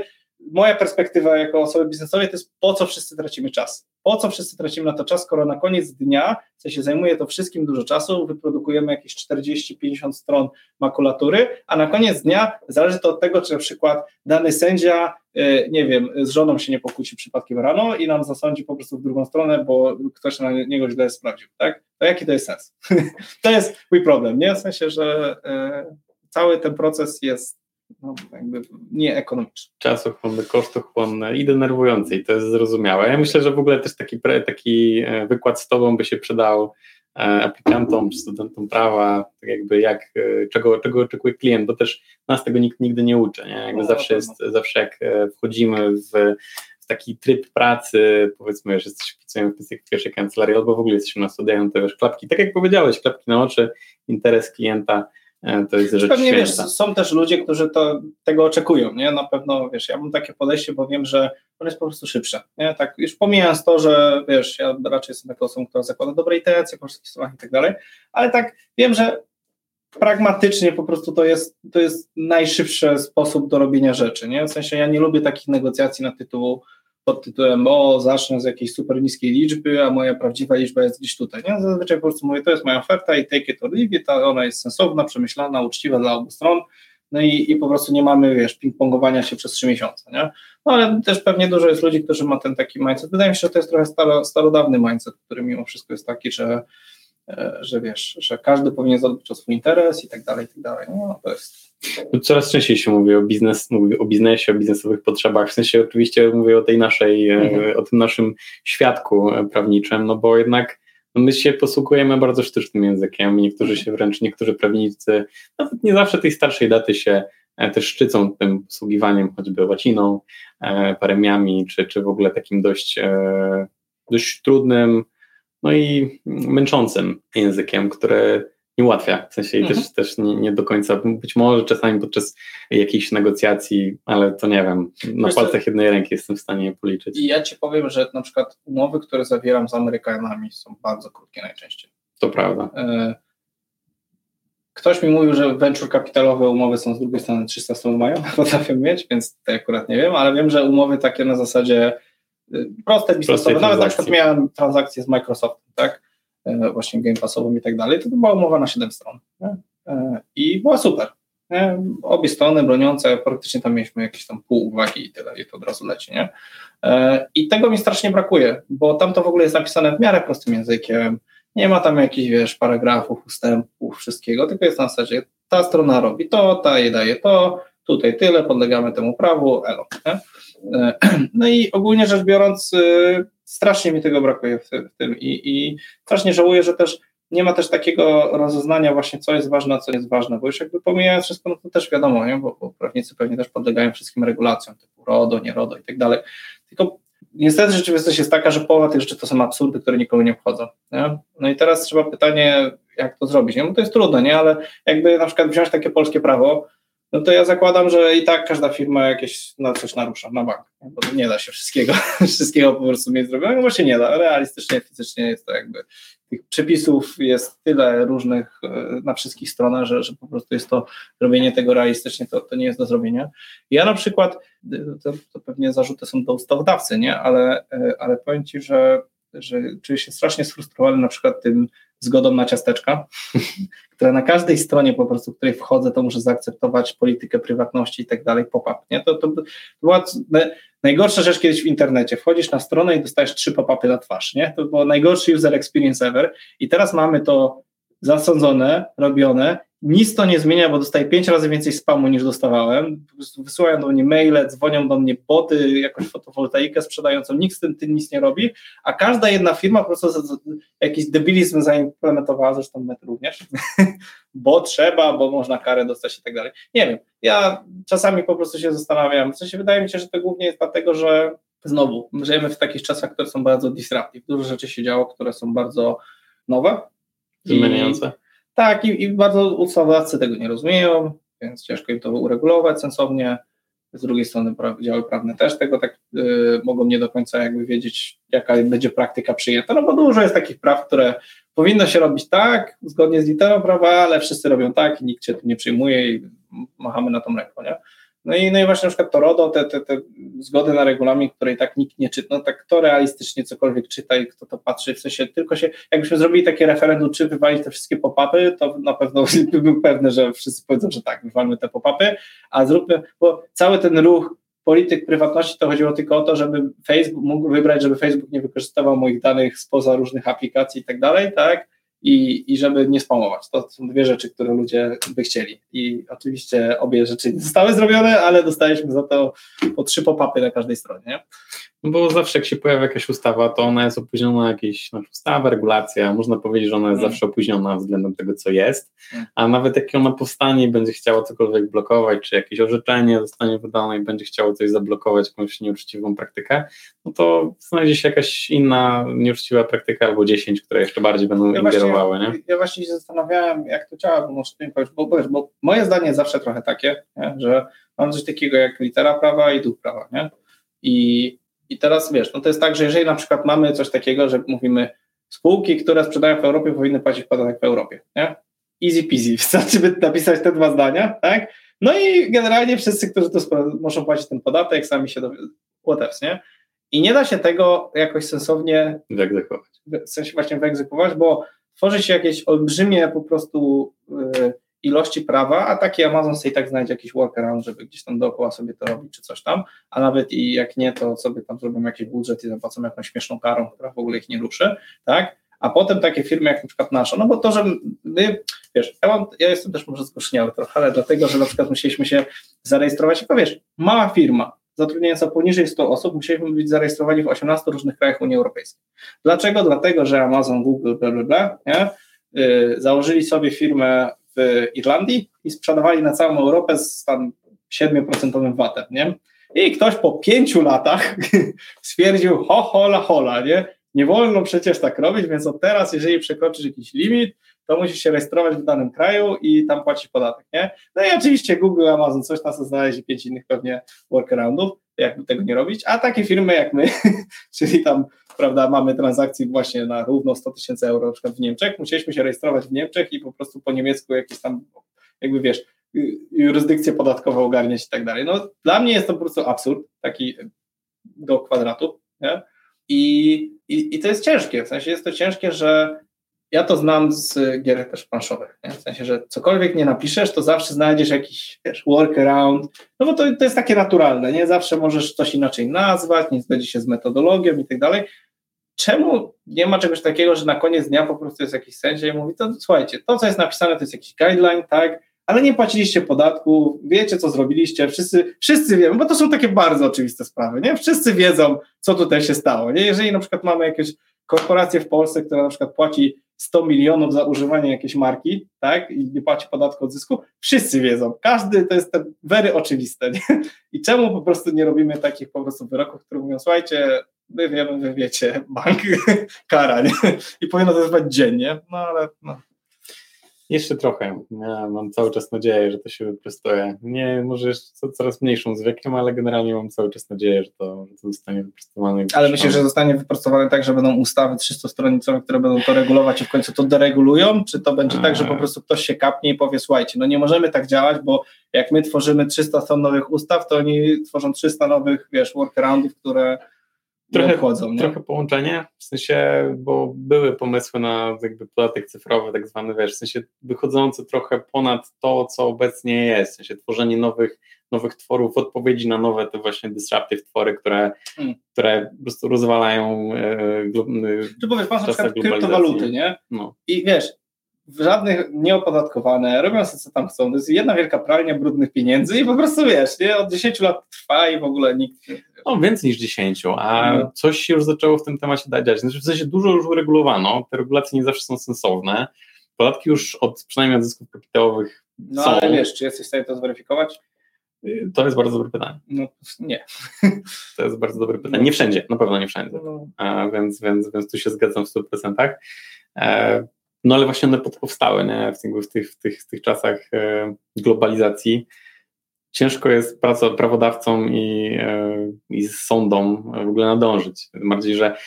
moja perspektywa jako osoby biznesowej to jest po co wszyscy tracimy czas. Po co wszyscy tracimy na to czas, skoro na koniec dnia, w sensie zajmuje to wszystkim dużo czasu, wyprodukujemy jakieś 40-50 stron makulatury, a na koniec dnia zależy to od tego, czy na przykład dany sędzia, y, nie wiem, z żoną się nie pokłóci przypadkiem rano i nam zasądzi po prostu w drugą stronę, bo ktoś na niego źle sprawdził, tak? To jaki to jest sens? to jest mój problem, nie? W sensie, że y, cały ten proces jest no, jakby nieekonomiczne. Czasochłonne, kosztochłonne i denerwujące i to jest zrozumiałe. Ja myślę, że w ogóle też taki, taki e, wykład z Tobą by się przydał e, aplikantom czy studentom prawa, tak jakby jak, e, czego, czego oczekuje klient, bo też nas tego nikt nigdy nie uczy, nie? Jakby no, zawsze jest, zawsze jak wchodzimy w, w taki tryb pracy, powiedzmy, że jesteśmy w pierwszej kancelarii albo w ogóle jesteśmy na studiach, to wiesz, klapki, tak jak powiedziałeś, klapki na oczy, interes klienta, to jest rzecz Pewnie wiesz, są też ludzie, którzy to, tego oczekują, nie? Na pewno, wiesz, ja mam takie podejście, bo wiem, że on jest po prostu szybsze, nie? Tak, już pomijając to, że, wiesz, ja raczej jestem taką osobą, która zakłada dobre intencje po wszystkich stronach i tak dalej, ale tak wiem, że pragmatycznie po prostu to jest, to jest najszybszy sposób do robienia rzeczy, nie? W sensie ja nie lubię takich negocjacji na tytułu pod tytułem, o, zacznę z jakiejś super niskiej liczby, a moja prawdziwa liczba jest gdzieś tutaj. Nie? Zazwyczaj po prostu mówię, to jest moja oferta i take it or leave it, ona jest sensowna, przemyślana, uczciwa dla obu stron, no i, i po prostu nie mamy, wiesz, ping-pongowania się przez trzy miesiące, nie? No ale też pewnie dużo jest ludzi, którzy ma ten taki mindset. Wydaje mi się, że to jest trochę staro, starodawny mindset, który mimo wszystko jest taki, że, że wiesz, że każdy powinien zadbać o swój interes i tak dalej, i tak dalej. No to jest no, coraz częściej się mówi o, biznes, mówi o biznesie, o biznesowych potrzebach. W sensie oczywiście mówię o tej naszej, e, mhm. o tym naszym świadku e, prawniczym, no bo jednak no my się posługujemy bardzo sztucznym językiem. Niektórzy się wręcz, niektórzy prawnicy, nawet nie zawsze tej starszej daty się e, też szczycą tym posługiwaniem choćby łaciną, paremiami, czy, czy w ogóle takim dość, dość trudnym, no i męczącym językiem, które nie ułatwia. W sensie mhm. też, też nie, nie, do końca, być może czasami podczas jakichś negocjacji, ale to nie wiem, na Wiesz palcach jednej ręki jestem w stanie policzyć. I ja ci powiem, że na przykład umowy, które zawieram z Amerykanami są bardzo krótkie najczęściej. To prawda. E, ktoś mi mówił, że venture kapitalowe umowy są z drugiej strony 300 stron mają, potrafią mieć, więc to akurat nie wiem, ale wiem, że umowy takie na zasadzie proste biznesowe, nawet na przykład miałem transakcję z Microsoftem, tak? E, właśnie Game Passowym i tak dalej, to była umowa na 7 stron. Nie? E, I była super. Nie? Obie strony broniące, praktycznie tam mieliśmy jakieś tam pół uwagi i tyle, i to od razu leci, nie? E, I tego mi strasznie brakuje, bo tam to w ogóle jest napisane w miarę prostym językiem, nie ma tam jakichś, wiesz, paragrafów, ustępów, wszystkiego, tylko jest na zasadzie, ta strona robi to, ta jej daje to, tutaj tyle, podlegamy temu prawu, elo. Nie? E, no i ogólnie rzecz biorąc, y, strasznie mi tego brakuje w, tym i, i strasznie żałuję, że też nie ma też takiego rozeznania właśnie, co jest ważne, a co jest ważne, bo już jakby pomijając wszystko, no to też wiadomo, nie? Bo, bo prawnicy pewnie też podlegają wszystkim regulacjom, typu RODO, nie RODO i tak dalej, tylko niestety rzeczywistość jest taka, że połowa tych rzeczy to są absurdy, które nikogo nie obchodzą, nie? No i teraz trzeba pytanie, jak to zrobić, nie? Bo to jest trudne, nie? Ale jakby na przykład wziąć takie polskie prawo, no to ja zakładam, że i tak każda firma jakieś na coś narusza, na bank, bo nie da się wszystkiego, wszystkiego po prostu mieć zrobionego, bo się nie da, realistycznie, fizycznie jest to jakby, tych przepisów jest tyle różnych e, na wszystkich stronach, że, że po prostu jest to, robienie tego realistycznie, to, to nie jest do zrobienia. Ja na przykład, to, to pewnie zarzuty są do ustawodawcy, nie, ale, e, ale powiem Ci, że że czuję się strasznie sfrustrowany na przykład tym zgodą na ciasteczka, która na każdej stronie po prostu, w której wchodzę, to muszę zaakceptować politykę prywatności i tak dalej, pop-up, nie? To, to, była najgorsza rzecz kiedyś w internecie. Wchodzisz na stronę i dostajesz trzy pop-upy na twarz, nie? To było najgorszy user experience ever i teraz mamy to zasądzone, robione nic to nie zmienia, bo dostaję pięć razy więcej spamu niż dostawałem. Po prostu wysyłają do mnie maile, dzwonią do mnie boty, jakąś fotowoltaikę sprzedającą, nikt z tym, tym nic nie robi, a każda jedna firma po prostu jakiś debilizm zaimplementowała, zresztą my również, bo trzeba, bo można karę dostać i tak dalej. Nie wiem, ja czasami po prostu się zastanawiam, w sensie wydaje mi się, że to głównie jest dlatego, że znowu, żyjemy w takich czasach, które są bardzo disruptive, dużo rzeczy się działo, które są bardzo nowe. Zmieniające. Tak, i, i bardzo ustawodawcy tego nie rozumieją, więc ciężko im to uregulować sensownie. Z drugiej strony działy prawne też tego tak y, mogą nie do końca jakby wiedzieć, jaka będzie praktyka przyjęta, no bo dużo jest takich praw, które powinno się robić tak, zgodnie z literą prawa, ale wszyscy robią tak i nikt się tym nie przyjmuje i machamy na tą ręką, nie? No i, no i właśnie na przykład to RODO, te, te, te zgody na regulamin, której tak nikt nie czyta, no tak kto realistycznie cokolwiek czyta i kto to patrzy, w sensie tylko się, jakbyśmy zrobili takie referendum, czy wywalić te wszystkie pop-upy, to na pewno by był pewny, że wszyscy powiedzą, że tak, wywalmy te pop-upy, a zróbmy, bo cały ten ruch polityk prywatności to chodziło tylko o to, żeby Facebook mógł wybrać, żeby Facebook nie wykorzystywał moich danych spoza różnych aplikacji i tak dalej, tak? I, i żeby nie spamować. To są dwie rzeczy, które ludzie by chcieli. I oczywiście obie rzeczy nie zostały zrobione, ale dostaliśmy za to po trzy pop-upy na każdej stronie. No bo zawsze jak się pojawia jakaś ustawa, to ona jest opóźniona jakaś znaczy ustawa, regulacja, można powiedzieć, że ona jest hmm. zawsze opóźniona względem tego, co jest, hmm. a nawet jak ona powstanie i będzie chciała cokolwiek blokować, czy jakieś orzeczenie zostanie wydane i będzie chciało coś zablokować, jakąś nieuczciwą praktykę, no to znajdzie się jakaś inna nieuczciwa praktyka albo dziesięć, które jeszcze bardziej będą ja ingerowały. Nie? Ja właśnie się zastanawiałem, jak to działa, bo może mi powiesz, bo, bo moje zdanie jest zawsze trochę takie, nie? że mam coś takiego jak litera prawa i duch prawa, nie? I i teraz wiesz, no to jest tak, że jeżeli na przykład mamy coś takiego, że mówimy spółki, które sprzedają w Europie, powinny płacić podatek w Europie, nie? Easy peasy, wystarczy by napisać te dwa zdania, tak? No i generalnie wszyscy, którzy to muszą płacić ten podatek, sami się dowiedzą, whatevs, nie? I nie da się tego jakoś sensownie wyegzekwować. W sensie właśnie wyegzekwować, bo tworzy się jakieś olbrzymie po prostu yy, ilości prawa, a taki Amazon sobie i tak znajdzie jakiś workaround, żeby gdzieś tam dookoła sobie to robić, czy coś tam, a nawet i jak nie, to sobie tam zrobią jakiś budżet i zapłacą jakąś śmieszną karą, która w ogóle ich nie ruszy, tak? A potem takie firmy jak na przykład nasza, no bo to, że my, wiesz, ja, mam, ja jestem też może zgłoszniały trochę, ale dlatego, że na przykład musieliśmy się zarejestrować jako, wiesz, mała firma, zatrudniająca poniżej 100 osób, musieliśmy być zarejestrowani w 18 różnych krajach Unii Europejskiej. Dlaczego? Dlatego, że Amazon, Google, bla, bla, bla, nie? Yy, założyli sobie firmę w Irlandii i sprzedawali na całą Europę z tam 7% VAT-em, nie? I ktoś po pięciu latach stwierdził, ho, hola, hola, nie? Nie wolno przecież tak robić, więc od teraz, jeżeli przekroczysz jakiś limit, to musisz się rejestrować w danym kraju i tam płacić podatek, nie? No i oczywiście Google, Amazon, coś na co znaleźli, pięć innych pewnie workaroundów, jakby tego nie robić, a takie firmy jak my, czyli tam, prawda, mamy transakcji właśnie na równo 100 tysięcy euro na przykład w Niemczech, musieliśmy się rejestrować w Niemczech i po prostu po niemiecku jakieś tam, jakby wiesz, jurysdykcje podatkowe ogarniać i tak dalej. No dla mnie jest to po prostu absurd, taki do kwadratu, nie? I, i, I to jest ciężkie, w sensie jest to ciężkie, że ja to znam z gier też planszowych, nie? w sensie, że cokolwiek nie napiszesz, to zawsze znajdziesz jakiś wiesz, workaround, no bo to, to jest takie naturalne, nie? Zawsze możesz coś inaczej nazwać, nie zgodzi się z metodologią i tak dalej. Czemu nie ma czegoś takiego, że na koniec dnia po prostu jest jakiś sędzia i mówi, to słuchajcie, to co jest napisane to jest jakiś guideline, tak, ale nie płaciliście podatku, wiecie co zrobiliście, wszyscy, wszyscy wiemy, bo to są takie bardzo oczywiste sprawy, nie? Wszyscy wiedzą, co tutaj się stało, nie? Jeżeli na przykład mamy jakieś korporację w Polsce, która na przykład płaci 100 milionów za używanie jakiejś marki, tak, i nie płaci podatku od zysku, wszyscy wiedzą, każdy to jest ten very oczywiste, nie? I czemu po prostu nie robimy takich po prostu wyroków, które mówią, słuchajcie, my wiemy, wy wiecie, bank, kara, nie? I powinno to trwać dziennie, no ale no. Jeszcze trochę. Ja mam cały czas nadzieję, że to się wyprostuje. Nie, może jeszcze coraz mniejszą z wiekiem, ale generalnie mam cały czas nadzieję, że to, to zostanie wyprostowane. Ale myślę, że zostanie wyprostowane tak, że będą ustawy 300-stronicowe, które będą to regulować i w końcu to deregulują? Czy to będzie tak, że po prostu ktoś się kapnie i powie, słuchajcie, no nie możemy tak działać, bo jak my tworzymy 300 stron nowych ustaw, to oni tworzą 300 nowych, wiesz, workaroundów, które trochę, obchodzą, trochę połączenie, w sensie, bo były pomysły na jakby podatek cyfrowy, tak zwany, wiesz, w sensie wychodzący trochę ponad to, co obecnie jest, w sensie tworzenie nowych, nowych tworów, odpowiedzi na nowe te właśnie disruptive twory, które, hmm. które po prostu rozwalają e, glo, Czy powiesz, masz na przykład kryptowaluty, nie? No. I wiesz, żadnych nieopodatkowane, robią sobie co tam chcą. To jest jedna wielka pralnia brudnych pieniędzy i po prostu wiesz, nie? od 10 lat trwa i w ogóle nikt. No, więcej niż 10, a no. coś się już zaczęło w tym temacie dać. Znaczy, w sensie dużo już uregulowano, te regulacje nie zawsze są sensowne. Podatki już od przynajmniej od zysków kapitałowych. No są. ale wiesz, czy jesteś w stanie to zweryfikować? Y, to jest bardzo dobre pytanie. No nie. To jest bardzo dobre pytanie. Nie wszędzie, na pewno nie wszędzie. No. A, więc, więc, więc tu się zgadzam w 100%. E, no ale właśnie one powstały nie? W, tych, w, tych, w tych czasach e, globalizacji. Ciężko jest praca, prawodawcom i, e, i sądom w ogóle nadążyć. Bardziej, że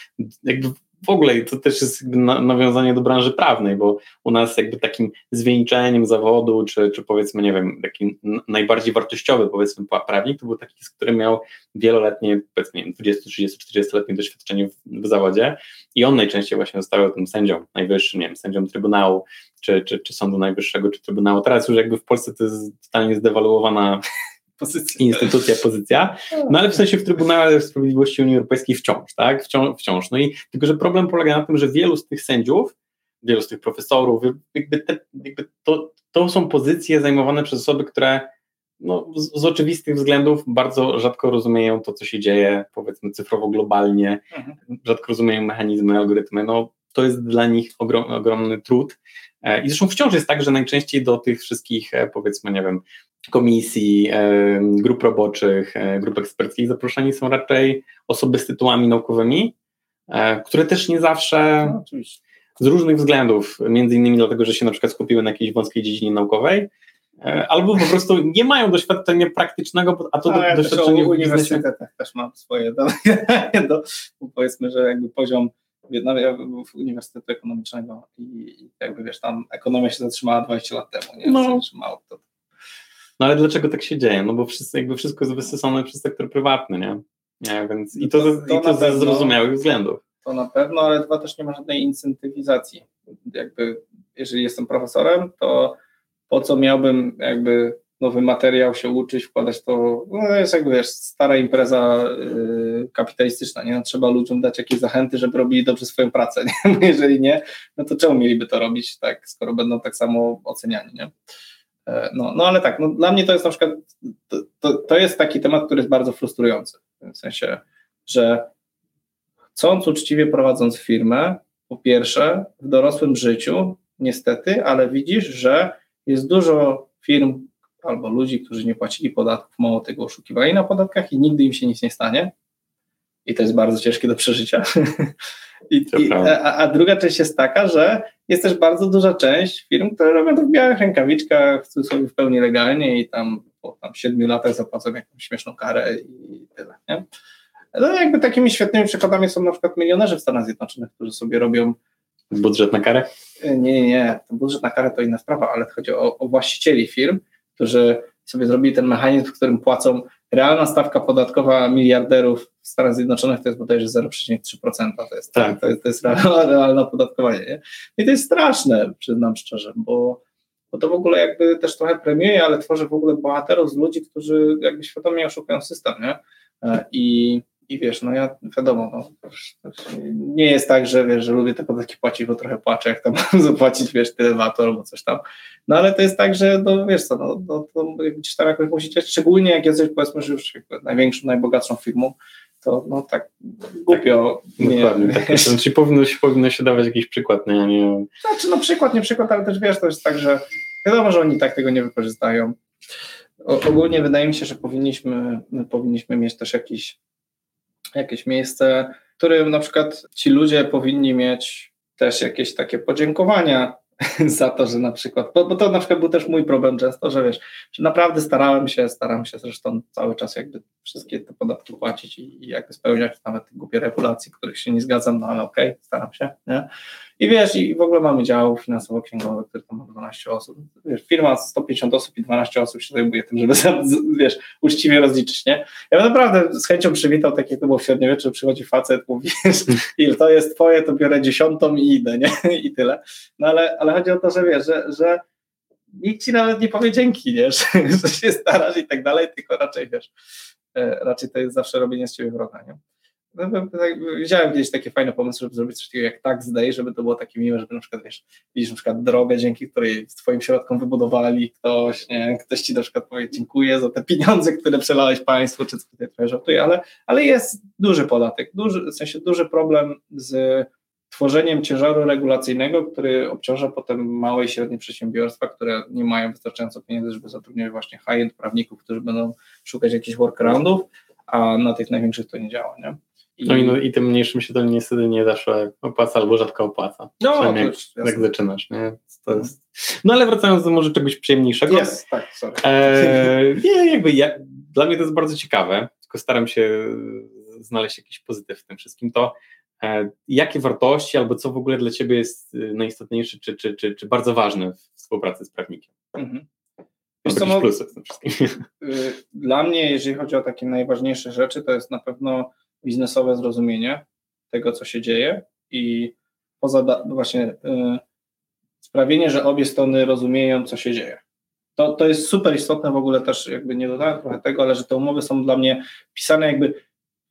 jakby w ogóle to też jest nawiązanie do branży prawnej, bo u nas jakby takim zwieńczeniem zawodu, czy, czy powiedzmy, nie wiem, taki najbardziej wartościowy powiedzmy prawnik, to był taki, który miał wieloletnie, powiedzmy, nie wiem, 20, 30, 40-letnie doświadczenie w, w, zawodzie i on najczęściej właśnie został tym sędzią najwyższym, nie wiem, sędzią Trybunału, czy, czy, czy Sądu Najwyższego, czy Trybunału. Teraz już jakby w Polsce to jest totalnie zdewaluowana pozycja. instytucja, pozycja, no ale w sensie w Trybunale Sprawiedliwości Unii Europejskiej wciąż, tak, wciąż, wciąż. No i tylko, że problem polega na tym, że wielu z tych sędziów, wielu z tych profesorów, jakby, te, jakby to, to są pozycje zajmowane przez osoby, które no, z, z, oczywistych względów bardzo rzadko rozumieją to, co się dzieje, powiedzmy cyfrowo globalnie, mhm. rzadko rozumieją mechanizmy, algorytmy, no to jest dla nich ogrom, ogromny trud. E, I zresztą wciąż jest tak, że najczęściej do tych wszystkich, e, powiedzmy, nie wiem, komisji, e, grup roboczych, grup eksperckich zaproszeni są raczej osoby z tytułami naukowymi, które też nie zawsze no, z różnych względów, między innymi dlatego, że się na przykład skupiły na jakiejś wąskiej dziedzinie naukowej, albo po prostu nie mają doświadczenia praktycznego, a to no, ja doświadczenie w uniwersytetach też mam swoje, do, do, powiedzmy, że jakby poziom ja w Uniwersytetu Ekonomicznego i jakby wiesz, tam ekonomia się zatrzymała 20 lat temu, nie? No. Zatrzymało to. No ale dlaczego tak się dzieje? No bo wszyscy, jakby wszystko jest wysysane przez sektor prywatny, nie? nie więc I to, to, to, i to ze zrozumiałych względów. To na pewno, ale dwa też nie ma żadnej incentywizacji. Jakby, jeżeli jestem profesorem, to po co miałbym jakby nowy materiał się uczyć, wkładać to, no jest jakby wiesz, stara impreza yy, kapitalistyczna, nie? No, trzeba ludziom dać jakieś zachęty, żeby robili dobrze swoją pracę, nie? jeżeli nie, no to czemu mieliby to robić, tak, skoro będą tak samo oceniani, nie? E, no, no ale tak, no, dla mnie to jest na przykład, to, to, to jest taki temat, który jest bardzo frustrujący, w sensie, że chcąc uczciwie prowadząc firmę, po pierwsze, w dorosłym życiu, niestety, ale widzisz, że jest dużo firm, albo ludzi, którzy nie płacili podatków, mało tego oszukiwali na podatkach i nigdy im się nic nie stanie. I to jest bardzo ciężkie do przeżycia. I, i, a, a, druga część jest taka, że jest też bardzo duża część firm, które robią to w białych rękawiczkach, sobie w pełni legalnie i tam po tam siedmiu latach zapłacą jakąś śmieszną karę i tyle. Nie? No jakby takimi świetnymi przykładami są na przykład milionerzy w Stanach Zjednoczonych, którzy sobie robią Budżet na karę? Nie, nie, nie. Budżet na karę to inna sprawa, ale chodzi o, o właścicieli firm, którzy sobie zrobili ten mechanizm, w którym płacą realna stawka podatkowa miliarderów w Stanach Zjednoczonych to jest bodajże 0,3%. To jest, tak. to jest, to jest realne, realne opodatkowanie. Nie? I to jest straszne, przyznam szczerze, bo, bo to w ogóle jakby też trochę premiuje, ale tworzy w ogóle bohaterów z ludzi, którzy jakby świadomie oszukują system. Nie? E, I i wiesz, no ja wiadomo, no, nie jest tak, że wiesz, że lubię te podatki płacić, bo trochę płaczę, jak tam zapłacić, wiesz, tyle VAT albo coś tam. No ale to jest tak, że no wiesz co, no, no to gdzieś tam jakoś musicie, szczególnie jak jesteś powiedzmy, że już największą, najbogatszą firmą, to no tak głupio. Tak, nie, dokładnie, tak. Znaczy powinno się, powinno się dawać jakiś przykład, nie, nie. Znaczy no przykład, nie przykład, ale też wiesz, to jest tak, że wiadomo, że oni tak tego nie wykorzystają. O, ogólnie wydaje mi się, że powinniśmy, powinniśmy mieć też jakiś jakieś miejsce, w którym na przykład ci ludzie powinni mieć też jakieś takie podziękowania za to, że na przykład, bo, bo, to na przykład był też mój problem często, że wiesz, że naprawdę starałem się, staram się zresztą cały czas jakby wszystkie te podatki płacić i, i jakby spełniać nawet głupie regulacji, których się nie zgadzam, no ale okej, okay, staram się, nie? I wiesz, i w ogóle mamy dział finansowo-księgowy, który tam ma 12 osób. Wiesz, firma 150 osób i 12 osób się zajmuje tym, żeby wiesz, uczciwie rozliczyć, nie? Ja bym naprawdę z chęcią przywitał, tak jak to było w średniowieczu, przychodzi facet, mówi, ile to jest twoje, to biorę dziesiątą i idę, nie? I tyle. No ale, ale chodzi o to, że wiesz, że, że nikt ci nawet nie powie dzięki, nie? Że, że się starasz i tak dalej, tylko raczej, wiesz, e, raczej to jest zawsze robienie z ciebie wroga, nie? No, no, tak, widziałem gdzieś takie fajne pomysły, żeby zrobić coś takiego jak tak zdaj, żeby to było takie miłe, żeby na przykład, wiesz, widzisz na przykład drogę, dzięki której z twoim środkom wybudowali ktoś, nie, ktoś ci na przykład powie dziękuję za te pieniądze, które przelałeś państwu, czy co tutaj trochę żartuję, ale, ale jest duży podatek, duży, w sensie duży problem z tworzeniem ciężaru regulacyjnego, który obciąża potem małe i średnie przedsiębiorstwa, które nie mają wystarczająco pieniędzy, żeby zatrudniać właśnie high-end prawników, którzy będą szukać jakichś workaroundów, a na tych największych to nie działa, nie? I... No i, no, i tym mniejszym się to niestety nie zawsze opłaca albo rzadko opłaca. No, jak, jak zaczynasz, nie? To jest... No ale wracając do może czegoś przyjemniejszego. Tak, sorry. E, nie, jakby ja, dla mnie to jest bardzo ciekawe, tylko staram się znaleźć jakiś pozytyw w tym wszystkim. To e, jakie wartości albo co w ogóle dla Ciebie jest y, najistotniejsze czy, czy, czy, czy bardzo ważne w współpracy z prawnikiem? Mhm. Wiesz co, no, plusy w tym wszystkim. Y, dla mnie, jeżeli chodzi o takie najważniejsze rzeczy, to jest na pewno biznesowe zrozumienie tego, co się dzieje i poza właśnie y, sprawienie, że obie strony rozumieją, co się dzieje. To, to jest super istotne w ogóle też, jakby nie dodałem trochę tego, ale że te umowy są dla mnie pisane jakby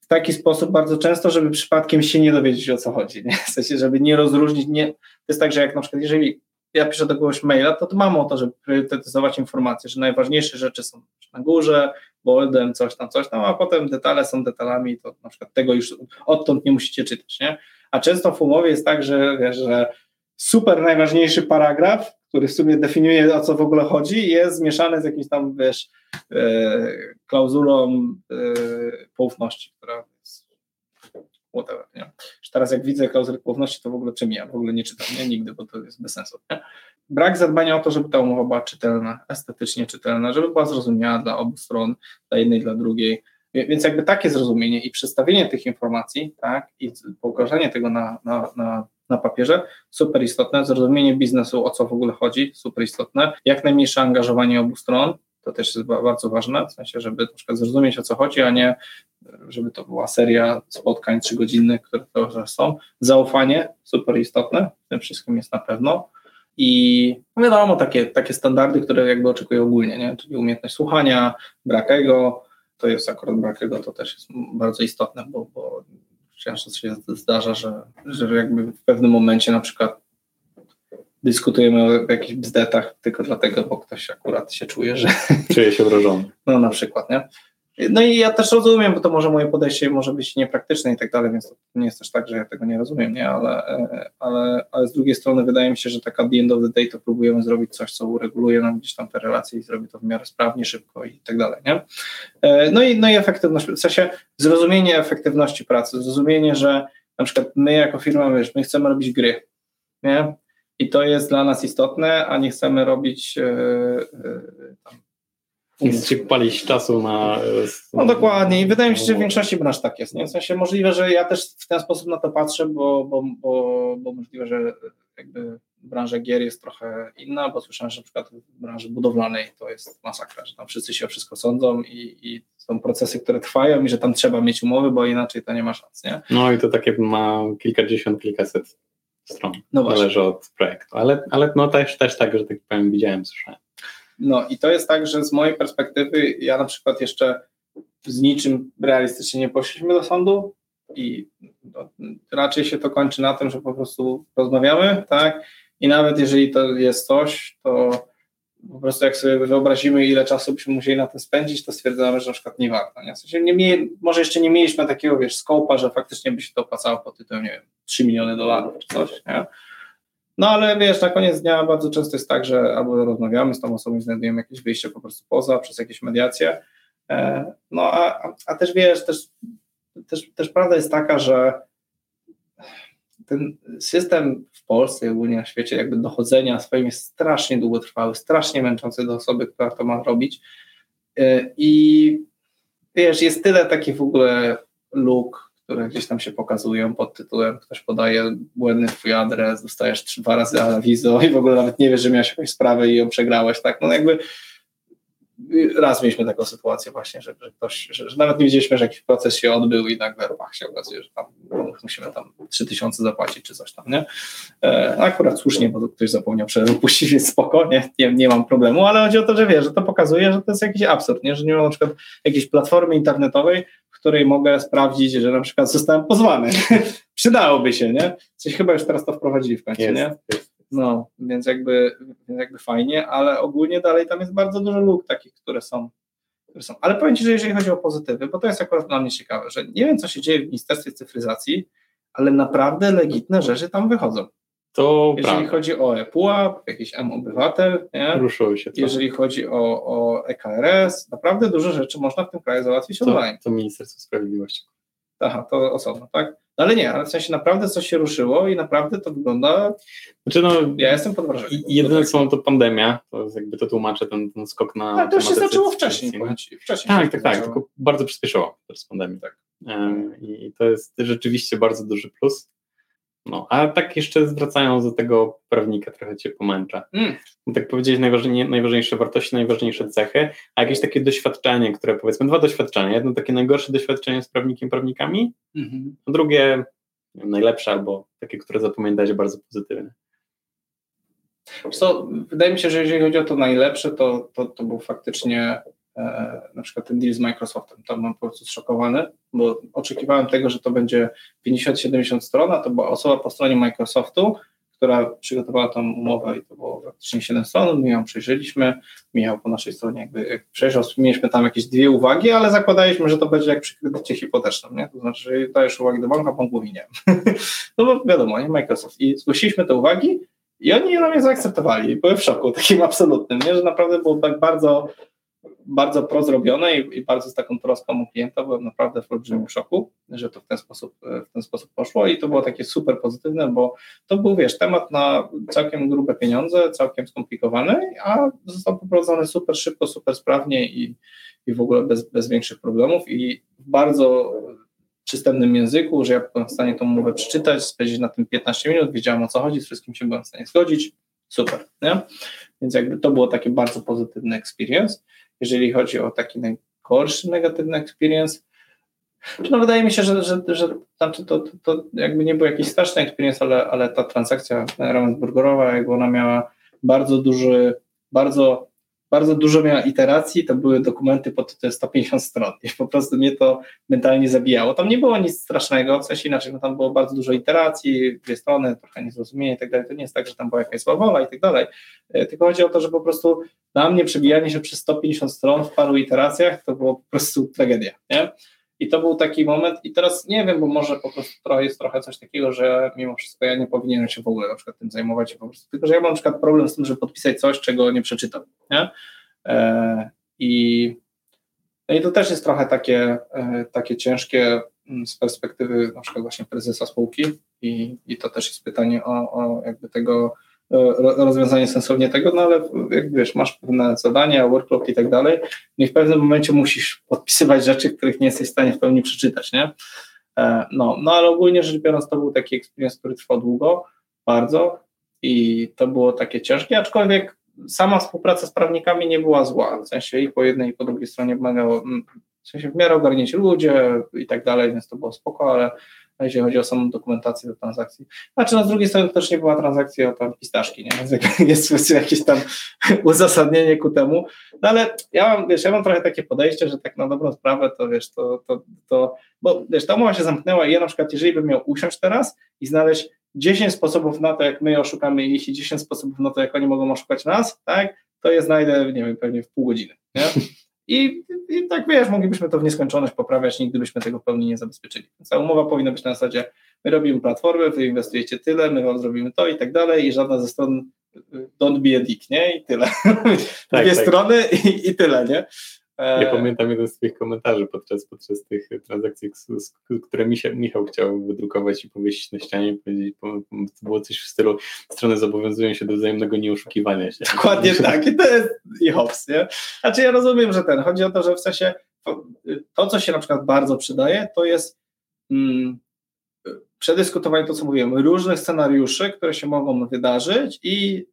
w taki sposób bardzo często, żeby przypadkiem się nie dowiedzieć o co chodzi. Nie? W sensie, żeby nie rozróżnić. Nie, to jest tak, że jak na przykład, jeżeli ja piszę do kogoś maila, to mam o to, żeby priorytetyzować informacje, że najważniejsze rzeczy są na górze, boldem, coś tam, coś tam, a potem detale są detalami, to na przykład tego już odtąd nie musicie czytać, nie? A często w umowie jest tak, że wiesz, że super najważniejszy paragraf, który w sumie definiuje o co w ogóle chodzi, jest zmieszany z jakimś tam, wiesz, e, klauzulą e, poufności, która whatever, nie? teraz jak widzę klauzulę poufności, to w ogóle przemijam, w ogóle nie czytam, nie? Nigdy, bo to jest bez sensu, nie? brak zadbania o to, żeby ta umowa była czytelna, estetycznie czytelna, żeby była zrozumiała dla obu stron, dla jednej, dla drugiej. Więc jakby takie zrozumienie i przedstawienie tych informacji, tak, i pokazanie tego na, na, na, na papierze, super istotne. Zrozumienie biznesu, o co w ogóle chodzi, super istotne. Jak najmniejsze angażowanie obu stron, to też jest bardzo ważne, w sensie, żeby przykład zrozumieć, o co chodzi, a nie żeby to była seria spotkań trzygodzinnych, które to są. Zaufanie, super istotne, w tym wszystkim jest na pewno. I no wiadomo, takie, takie standardy, które jakby oczekuję ogólnie, nie? czyli umiejętność słuchania, brak ego, to jest akurat brak ego, to też jest bardzo istotne, bo, bo często się zdarza, że, że jakby w pewnym momencie na przykład dyskutujemy o jakichś bzdetach tylko dlatego, bo ktoś akurat się czuje, że... Czuje się wrażony. No na przykład, nie? No i ja też rozumiem, bo to może moje podejście może być niepraktyczne i tak dalej, więc to nie jest też tak, że ja tego nie rozumiem, nie? Ale, ale, ale z drugiej strony wydaje mi się, że taka the end of the day to próbujemy zrobić coś, co ureguluje nam gdzieś tam te relacje i zrobi to w miarę sprawnie, szybko i tak dalej, nie? E, no i, no i efektywność, w sensie zrozumienie efektywności pracy, zrozumienie, że na przykład my jako firma, wiesz, my chcemy robić gry, nie? I to jest dla nas istotne, a nie chcemy robić yy, yy, nie chcecie palić czasu na... No dokładnie i wydaje mi się, że w większości branż tak jest. Nie? W sensie możliwe, że ja też w ten sposób na to patrzę, bo, bo, bo, bo możliwe, że jakby branża gier jest trochę inna, bo słyszałem, że na przykład w branży budowlanej to jest masakra, że tam wszyscy się o wszystko sądzą i, i są procesy, które trwają i że tam trzeba mieć umowy, bo inaczej to nie ma szans, nie? No i to takie ma kilkadziesiąt, kilkaset stron. No właśnie. Zależy od projektu, ale, ale no też, też tak, że tak powiem, widziałem, słyszałem. No i to jest tak, że z mojej perspektywy ja na przykład jeszcze z niczym realistycznie nie poszliśmy do sądu i no, raczej się to kończy na tym, że po prostu rozmawiamy, tak? I nawet jeżeli to jest coś, to po prostu jak sobie wyobrazimy, ile czasu byśmy musieli na tym spędzić, to stwierdzamy, że na przykład nie warto. Nie? W sensie nie może jeszcze nie mieliśmy takiego, wiesz, skopa, że faktycznie by się to opłacało pod tytułem, nie wiem, 3 miliony dolarów czy coś, nie? No ale wiesz, na koniec dnia bardzo często jest tak, że albo rozmawiamy z tą osobą i znajdujemy jakieś wyjście po prostu poza, przez jakieś mediacje. E, no a, a też wiesz, też, też, też prawda jest taka, że ten system w Polsce i ogólnie na świecie jakby dochodzenia swoim jest strasznie długotrwały, strasznie męczący do osoby, która to ma robić. E, I wiesz, jest tyle takich w ogóle luk, które gdzieś tam się pokazują pod tytułem ktoś podaje błędny twój adres, dostajesz dwa razy awizo i w ogóle nawet nie wiesz, że miałeś jakąś sprawę i ją przegrałeś, tak? No jakby raz mieliśmy taką sytuację właśnie, że, że ktoś, że, że, nawet nie wiedzieliśmy, że jakiś proces się odbył i nagle rupach się okazuje, że tam musimy tam 3000 zapłacić czy coś tam, nie? E, akurat słusznie, bo ktoś zapomniał przepuścić, więc spokojnie, nie, nie mam problemu, ale chodzi o to, że wiesz, że to pokazuje, że to jest jakiś absurd, nie? Że nie ma na przykład jakiejś platformy internetowej, w której mogę sprawdzić, że na przykład zostałem pozwany. Przydałoby się, nie? Coś chyba już teraz to wprowadzili w końcu, Jest, nie? jest. No, więc jakby, więc jakby fajnie, ale ogólnie dalej tam jest bardzo dużo luk takich, które są, które są. Ale powiem Ci, że jeżeli chodzi o pozytywy, bo to jest akurat dla mnie ciekawe, że nie wiem, co się dzieje w Ministerstwie Cyfryzacji, ale naprawdę legitne rzeczy tam wychodzą. To Jeżeli prawda. chodzi o ePUAP, jakiś M-Obywatel, nie? Się to. jeżeli chodzi o, o EKRS, naprawdę dużo rzeczy można w tym kraju załatwić to, online. to Ministerstwo Sprawiedliwości. Aha, to osobno, tak? No ale nie, ale w sensie naprawdę coś się ruszyło i naprawdę to wygląda. Znaczy no, Ja jestem pod wrażeniem. jedyne co mam to pandemia, to jest jakby to tłumaczę ten, ten skok na Ale to już się zaczęło wcześniej. wcześniej Tak, się tak, tak, zaczęło. tylko bardzo przyspieszyło przez pandemię. Tak. I to jest rzeczywiście bardzo duży plus. No, a tak jeszcze zwracając do tego prawnika, trochę cię pomęczę. Mm. Tak powiedziałeś najważniej, najważniejsze wartości, najważniejsze cechy, a jakieś takie doświadczenie, które powiedzmy, dwa doświadczenia. Jedno takie najgorsze doświadczenie z prawnikiem, prawnikami, Mhm. a drugie wiem, najlepsze albo takie, które zapamiętałeś bardzo pozytywne. Co, wydaje mi się, że jeżeli chodzi o to najlepsze, to, to, to był faktycznie na przykład ten deal z Microsoftem. Tam byłem po prostu zszokowany, bo oczekiwałem tego, że to będzie 50-70 stron, a to była osoba po stronie Microsoftu, która przygotowała tą umowę i to było faktycznie 7 stron, my ją przejrzeliśmy, Michał po naszej stronie jakby jak przejrzał, mieliśmy tam jakieś dwie uwagi, ale zakładaliśmy, że to będzie jak przy kredycie hipotecznym, nie? to znaczy, że dajesz uwagi do banku, a bank mówi nie. no bo wiadomo, nie Microsoft. I zgłosiliśmy te uwagi i oni mnie zaakceptowali. Byłem w szoku takim absolutnym, nie? że naprawdę było tak bardzo, bardzo prozrobione i, i bardzo z taką troską o klienta. Byłem naprawdę w olbrzymim szoku, że to w ten, sposób, w ten sposób poszło i to było takie super pozytywne, bo to był, wiesz, temat na całkiem grube pieniądze, całkiem skomplikowany, a został poprowadzony super szybko, super sprawnie i, i w ogóle bez, bez większych problemów i w bardzo przystępnym języku, że ja byłem w stanie tą umowę przeczytać, spędzić na tym 15 minut, wiedziałem o co chodzi, z wszystkim się byłem w stanie zgodzić, super, nie? Więc jakby to było taki bardzo pozytywny experience. Jeżeli chodzi o taki najgorszy negatywny experience, no wydaje mi się, że, że, że znaczy to, to, to jakby nie był jakiś straszny experience, ale, ale ta transakcja Ravensburgerowa, jakby ona miała bardzo duży, bardzo bardzo dużo miała iteracji, to były dokumenty pod tytułem 150 stron i po prostu mnie to mentalnie zabijało. Tam nie było nic strasznego, w sensie inaczej, no tam było bardzo dużo iteracji, dwie strony, trochę niezrozumienie i tak dalej. To nie jest tak, że tam była jakaś zła wola i tak dalej, tylko chodzi o to, że po prostu dla mnie przebijanie się przez 150 stron w paru iteracjach to było po prostu tragedia, nie? I to był taki moment, i teraz nie wiem, bo może po prostu jest trochę coś takiego, że mimo wszystko ja nie powinienem się w ogóle na przykład tym zajmować, po prostu, tylko że ja mam na przykład problem z tym, żeby podpisać coś, czego nie przeczytam. Nie? E, I, no i to też jest trochę takie, e, takie ciężkie z perspektywy na przykład właśnie prezesa spółki i, i to też jest pytanie o, o jakby tego rozwiązanie sensownie tego, no ale jak wiesz, masz pewne zadania, workload i tak dalej, no i w pewnym momencie musisz podpisywać rzeczy, których nie jesteś w stanie w pełni przeczytać, nie? No, no ale ogólnie rzecz biorąc to był taki experience, który trwał długo, bardzo i to było takie ciężkie, aczkolwiek sama współpraca z prawnikami nie była zła, w sensie i po jednej i po drugiej stronie wymagało, w sensie w miarę ogarnięci ludzie i tak dalej, więc to było spoko, ale jeśli chodzi o samą dokumentację do transakcji. Znaczy, no z drugiej strony też nie była transakcja o tam pistaszki, nie? Więc jest jakieś tam uzasadnienie ku temu. No ale ja mam, wiesz, ja mam trochę takie podejście, że tak na dobrą sprawę to wiesz, to, to, to bo wiesz, ta umowa się zamknęła i ja na przykład, jeżeli bym miał usiąść teraz i znaleźć 10 sposobów na to, jak my oszukamy ich i 10 sposobów na to, jak oni mogą oszukać nas, tak, to je znajdę, nie wiem, pewnie w pół godziny, nie? I, I tak wiesz, moglibyśmy to w nieskończoność poprawiać, nigdy byśmy tego w pełni nie zabezpieczyli. Ta umowa powinna być na zasadzie, my robimy platformę, wy inwestujecie tyle, my wam zrobimy to i tak dalej, i żadna ze stron don't be a dick, nie? I tyle. Tak, Dwie tak. strony i, i tyle, nie? Ja pamiętam jeden z Twoich komentarzy podczas, podczas tych transakcji, które Michał chciał wydrukować i powiesić na ścianie. Powiedzieć, to było coś w stylu strony zobowiązują się do wzajemnego nieoszukiwania się. Dokładnie tak. I to jest i hops, nie? Znaczy ja rozumiem, że ten, chodzi o to, że w sensie to, co się na przykład bardzo przydaje, to jest mm, przedyskutowanie to, co mówiłem, różnych scenariuszy, które się mogą wydarzyć i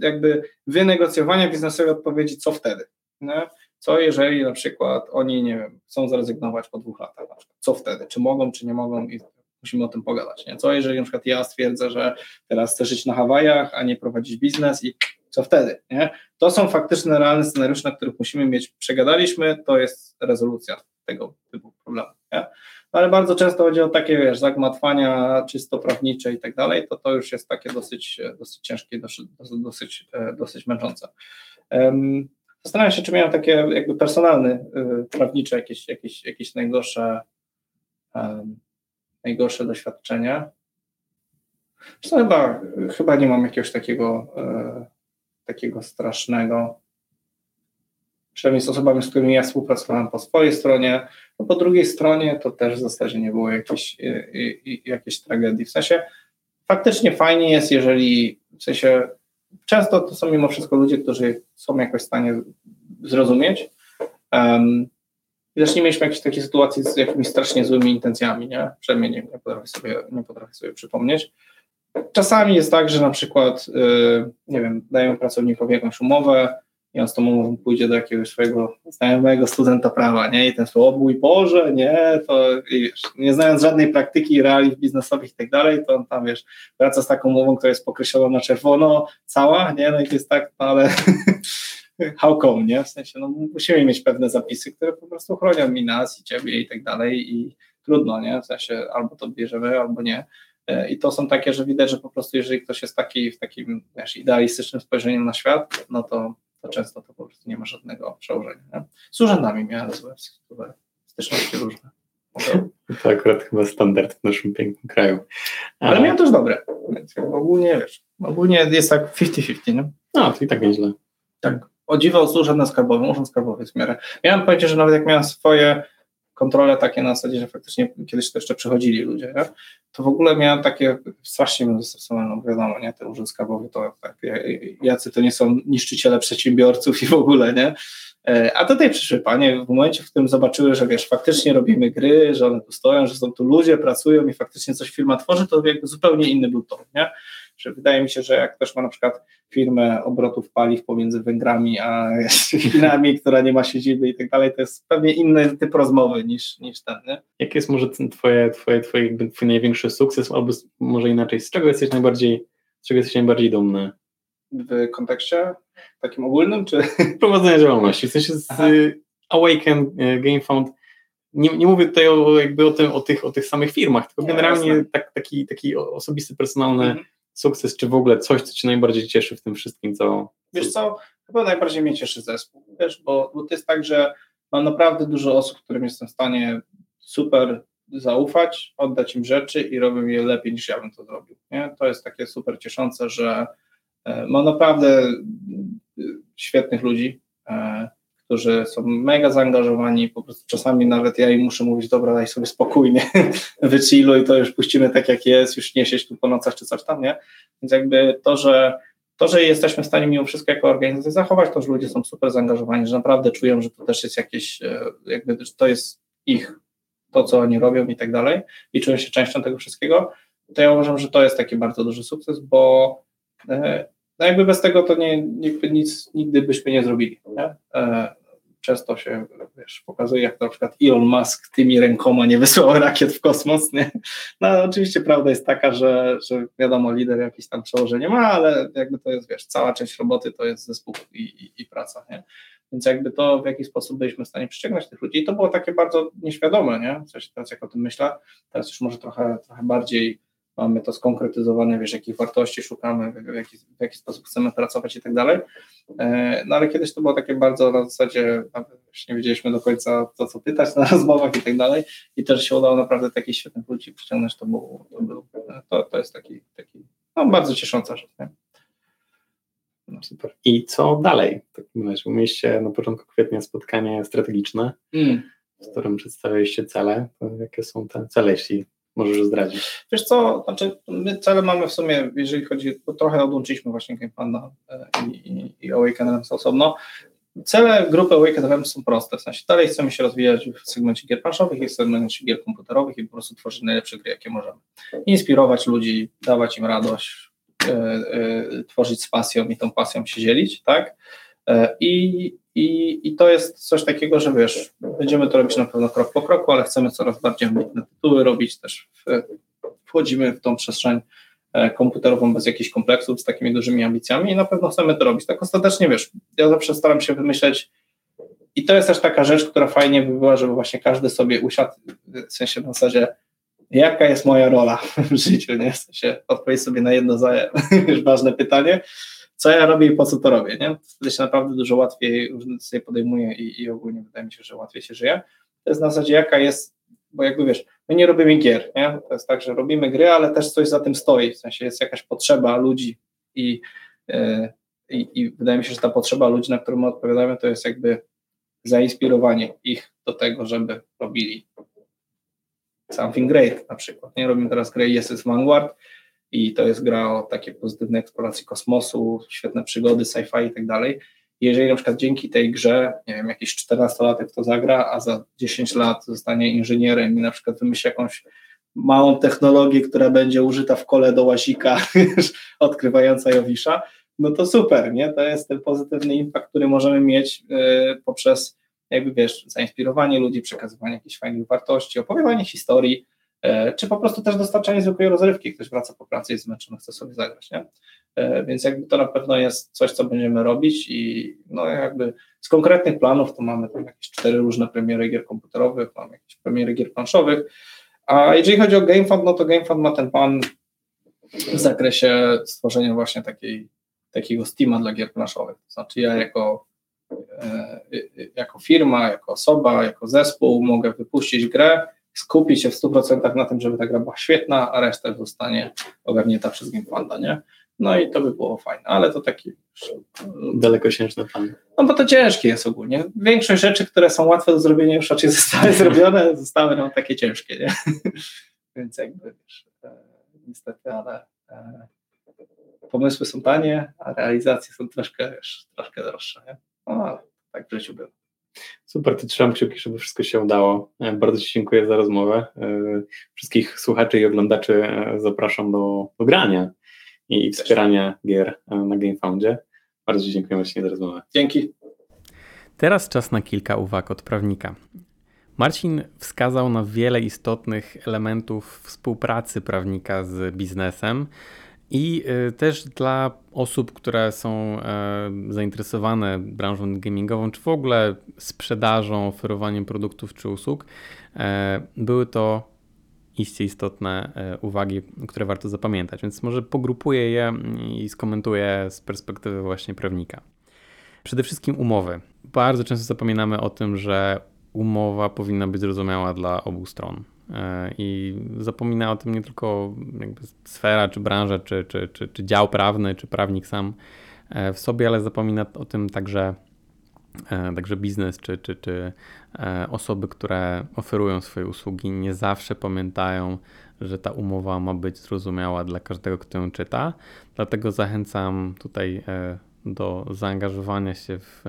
jakby wynegocjowania biznesowej odpowiedzi, co wtedy. Nie? Co jeżeli na przykład oni, nie wiem, chcą zrezygnować po dwóch latach, co wtedy? Czy mogą, czy nie mogą i musimy o tym pogadać. Nie? Co jeżeli na przykład ja stwierdzę, że teraz chcę żyć na Hawajach, a nie prowadzić biznes i co wtedy? Nie? To są faktyczne, realne scenariusze, na których musimy mieć, przegadaliśmy, to jest rezolucja tego typu problemu. Nie? No ale bardzo często chodzi o takie, wiesz, zagmatwania czysto prawnicze i tak dalej, to to już jest takie dosyć, dosyć ciężkie, dosyć, dosyć, dosyć męczące. Um, Zastanawiam się, czy miałem takie jakby personalne, y, prawnicze jakieś, jakieś, jakieś najgorsze, najgorsze doświadczenia. Zresztą chyba, chyba nie mam jakiegoś takiego, e, takiego strasznego. Przynajmniej z osobami, z którymi ja współpracowałem po swojej stronie. No po drugiej stronie to też w zasadzie nie było jakiejś, y, y, jakiejś tragedii. W sensie faktycznie fajnie jest, jeżeli w sensie często to są mimo wszystko ludzie, którzy są jakoś w stanie zrozumieć. Um, też nie mieliśmy jakiejś takiej sytuacji z jakimiś strasznie złymi intencjami, nie? Przynajmniej nie, nie, potrafię, sobie, nie potrafię sobie przypomnieć. Czasami jest tak, że na przykład, yy, nie wiem, dajemy pracownikowi jakąś umowę, i on z tą umową pójdzie do jakiegoś swojego znajomego studenta prawa, nie? I ten słowo, mój Boże, nie, to wiesz, nie znając żadnej praktyki, realiów biznesowych i tak dalej, to on tam, wiesz, wraca z taką umową, która jest pokreślona na czerwono, cała, nie? No i jest tak, no ale how come, nie? W sensie, no musimy mieć pewne zapisy, które po prostu chronią mi nas i ciebie i tak dalej i trudno, nie? W sensie albo to bierzemy, albo nie. E, I to są takie, że widać, że po prostu jeżeli ktoś jest taki w takim wiesz, idealistycznym spojrzeniem na świat, no to to często to po prostu nie ma żadnego przełożenia. Nie? Z urzędami miałem złe, styczności różne. To akurat chyba standard w naszym pięknym kraju. Ale, Ale miałem też dobre, więc ogólnie wiesz, ogólnie jest tak 50-50, nie? No, to i tak nieźle. Tak. O dziwo służę na skarbowym, urząd skarbowy w miarę. Miałem powiedzieć, że nawet jak miałem swoje kontrole takie na zasadzie, że faktycznie kiedyś to jeszcze przychodzili ludzie, nie? to w ogóle miałem takie, strasznie bym zastosował, no wiadomo, nie, ten urząd skarbowy to tak, jacy to nie są niszczyciele przedsiębiorców i w ogóle, nie? E, a tutaj przyszły panie w momencie, w którym zobaczyły, że wiesz, faktycznie robimy gry, że one tu stoją, że są tu ludzie, pracują i faktycznie coś firma tworzy, to jakby zupełnie inny był to, nie? Że wydaje mi się, że jak ktoś ma na przykład firmę obrotów paliw pomiędzy Węgrami a Chinami, która nie ma siedziby i tak dalej, to jest pewnie inny typ rozmowy niż, niż ten, nie? Jaki jest może ten twoje, twoje, twoje, twój największy sukces, albo może inaczej, z czego jesteś najbardziej, z czego jesteś najbardziej dumny? W kontekście takim ogólnym, czy? Prowadzenia działalności, w sensie z Aha. Awaken, e, GameFound, nie, nie mówię tutaj o, jakby o, tym, o, tych, o tych samych firmach, tylko nie, generalnie tak, taki, taki osobisty, personalny mhm sukces, czy w ogóle coś, co Cię najbardziej cieszy w tym wszystkim, co... Wiesz co, chyba najbardziej mnie cieszy zespół, wiesz, bo, bo to jest tak, że mam naprawdę dużo osób, którym jestem w stanie super zaufać, oddać im rzeczy i robią je lepiej niż ja bym to zrobił. Nie? To jest takie super cieszące, że e, mam naprawdę e, świetnych ludzi, e, którzy są mega zaangażowani, po prostu czasami nawet ja im muszę mówić, dobra, daj sobie spokojnie, wychilluj, to już puścimy tak jak jest, już nie siedź tu po nocach czy coś tam, nie? Więc jakby to, że to, że jesteśmy w stanie mimo wszystko jako organizacja zachować, to, że ludzie są super zaangażowani, że naprawdę czują, że to też jest jakieś, e, jakby to jest ich, to co oni robią i tak dalej i czują się częścią tego wszystkiego, to ja uważam, że to jest taki bardzo duży sukces, bo e, no jakby bez tego to nie, nic, nigdy byśmy nie zrobili. Nie? E, często się wiesz, pokazuje, jak na przykład Elon Musk tymi rękoma nie wysłał rakiet w kosmos. Nie? No oczywiście prawda jest taka, że, że wiadomo, lider jakieś tam przełożenie ma, ale jakby to jest, wiesz, cała część roboty to jest zespół i, i, i praca. Nie? Więc jakby to w jaki sposób byliśmy w stanie przyciągnąć tych ludzi. I to było takie bardzo nieświadome, nie? Coś teraz jak o tym myślę, teraz już może trochę, trochę bardziej mamy to skonkretyzowane, wiesz, jakich wartości szukamy, w jaki, w jaki sposób chcemy pracować i tak dalej. E, no ale kiedyś to było takie bardzo na zasadzie, nie wiedzieliśmy do końca to, co pytać na rozmowach i tak dalej. I też się udało naprawdę takich świetnych ludzi przyciągnąć, to, był, to, był, to, to jest taki, taki no, bardzo ciesząca rzecz. Nie? No super. I co dalej? W takim razie mieliście na początku kwietnia spotkanie strategiczne, mm. w którym przedstawialiście cele. Jakie są te cele, jeśli możesz zdradzić? Wiesz co, znaczy my cele mamy w sumie, jeżeli chodzi, bo trochę odłączyliśmy właśnie GameFunda e, i, i, i Awaken Realms osobno. Cele grupy Awaken Realms są proste, w sensie dalej chcemy się rozwijać w segmencie gier planszowych i w segmencie gier komputerowych i po prostu tworzyć najlepsze gry, jakie możemy. Inspirować ludzi, dawać im radość, e, e, tworzyć z pasją i tą pasją się dzielić, tak? I, i, I to jest coś takiego, że wiesz, będziemy to robić na pewno krok po kroku, ale chcemy coraz bardziej ambitne tytuły robić, też w, wchodzimy w tą przestrzeń e, komputerową bez jakichś kompleksów, z takimi dużymi ambicjami i na pewno chcemy to robić. Tak ostatecznie, wiesz, ja zawsze staram się wymyśleć i to jest też taka rzecz, która fajnie by była, żeby właśnie każdy sobie usiadł, w sensie na zasadzie, jaka jest moja rola w życiu, nie? W sensie odpowiedź sobie na jedno ważne pytanie, co ja robię i po co to robię, nie? Wtedy się naprawdę dużo łatwiej różne decyzje podejmuje i, i ogólnie wydaje mi się, że łatwiej się żyje. To jest na zasadzie jaka jest, bo jakby wiesz, my nie robimy gier, nie? To jest tak, że robimy gry, ale też coś za tym stoi, w sensie jest jakaś potrzeba ludzi i, yy, i wydaje mi się, że ta potrzeba ludzi, na którą my odpowiadamy, to jest jakby zainspirowanie ich do tego, żeby robili something great na przykład. Nie robimy teraz grę Yes Vanguard, i to jest gra o takiej pozytywnej eksploracji kosmosu, świetne przygody, sci-fi i tak dalej. Jeżeli na przykład dzięki tej grze, nie wiem, jakiś 14-latek to zagra, a za 10 lat zostanie inżynierem i na przykład wymyśli jakąś małą technologię, która będzie użyta w kole do łazika, odkrywająca Jowisza, no to super, nie? To jest ten pozytywny impact, który możemy mieć yy, poprzez jakby, wiesz, zainspirowanie ludzi, przekazywanie jakichś fajnych wartości, opowiadanie historii, czy po prostu też dostarczanie zwykłej rozrywki. Ktoś wraca po pracy i zmęczony, chce sobie zagrać, nie? E, więc jakby to na pewno jest coś, co będziemy robić i no jakby z konkretnych planów to mamy tam jakieś cztery różne premiery gier komputerowych, mamy jakieś premiery gier planszowych, a jeżeli chodzi o GameFund, no to GameFund ma ten plan w zakresie stworzenia właśnie takiej, takiego Steama dla gier planszowych. To znaczy ja jako, e, jako firma, jako osoba, jako zespół mogę wypuścić grę, skupić się w 100% na tym, żeby ta gra była świetna, a reszta zostanie ogarnięta przez GameFunda, nie? No i to by było fajne, ale to taki dalekosiężny plan. No bo to ciężkie jest ogólnie. Większość rzeczy, które są łatwe do zrobienia, już raczej zostały zrobione, zostały nam takie ciężkie, nie? Więc jakby wiesz, e, niestety, ale e, pomysły są tanie, a realizacje są troszkę, wiesz, troszkę droższe, nie? No ale tak w życiu. Super, to trzymam kciuki, żeby wszystko się udało. E, bardzo Ci dziękuję za rozmowę. E, wszystkich słuchaczy i oglądaczy e, zapraszam do, do grania i wspierania gier na GameFoundzie. Bardzo Ci dziękuję właśnie za rozmowę. Dzięki. Teraz czas na kilka uwag od prawnika. Marcin wskazał na wiele istotnych elementów współpracy prawnika z biznesem, i y, też dla osób, które są e, zainteresowane branżą gamingową, czy w ogóle sprzedażą, oferowaniem produktów czy usług, e, były to iście istotne e, uwagi, które warto zapamiętać. Więc może pogrupuję je i skomentuję z perspektywy właśnie prawnika. Przede wszystkim umowy. Bardzo często zapominamy o tym, że umowa powinna być zrozumiała dla obu stron. E, I zapomina o tym nie tylko sfera, czy branża, czy, czy, czy, czy dział prawny, czy prawnik sam e, w sobie, ale zapomina o tym także, e, także biznes, czy, czy, czy osoby, które oferują swoje usługi, nie zawsze pamiętają, że ta umowa ma być zrozumiała dla każdego, kto ją czyta. Dlatego zachęcam tutaj do zaangażowania się w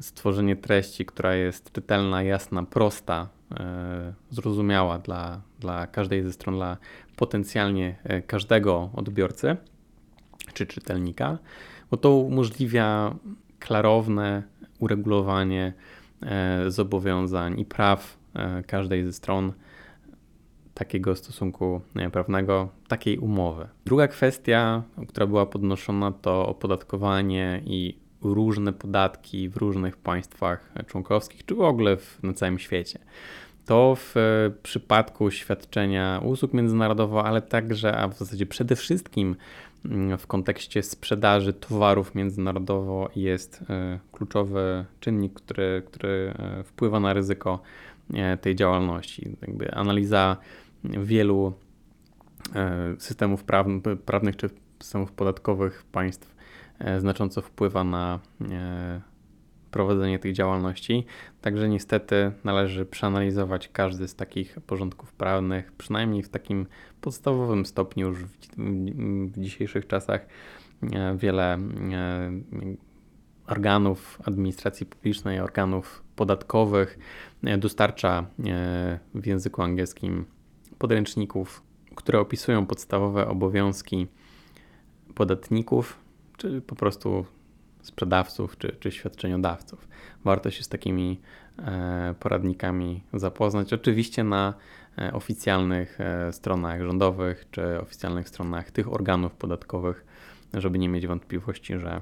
stworzenie treści, która jest czytelna, jasna, prosta, zrozumiała dla, dla każdej ze stron, dla potencjalnie e, każdego odbiorcy czy czytelnika, bo to umożliwia klarowne uregulowanie zobowiązań i praw każdej ze stron takiego stosunku prawnego, takiej umowy. Druga kwestia, która była podnoszona, to opodatkowanie i różne podatki w różnych państwach członkowskich, czy w ogóle w, na całym świecie. To w e, przypadku świadczenia usług międzynarodowo, ale także, a w zasadzie przede wszystkim mm, w kontekście sprzedaży towarów międzynarodowo jest e, kluczowy czynnik, który, który e, wpływa na ryzyko tej działalności. Jakby analiza wielu systemów prawnych czy systemów podatkowych państw znacząco wpływa na prowadzenie tych działalności. Także niestety należy przeanalizować każdy z takich porządków prawnych, przynajmniej w takim podstawowym stopniu już w, w dzisiejszych czasach. E, wiele e, organów administracji publicznej, organów podatkowych e, dostarcza w języku angielskim podręczników, które opisują podstawowe obowiązki podatników, czy po prostu sprzedawców czy, czy świadczeniodawców. Warto się z takimi e, poradnikami zapoznać. Oczywiście na e, oficjalnych e, stronach rządowych czy oficjalnych stronach tych organów podatkowych, żeby nie mieć wątpliwości, że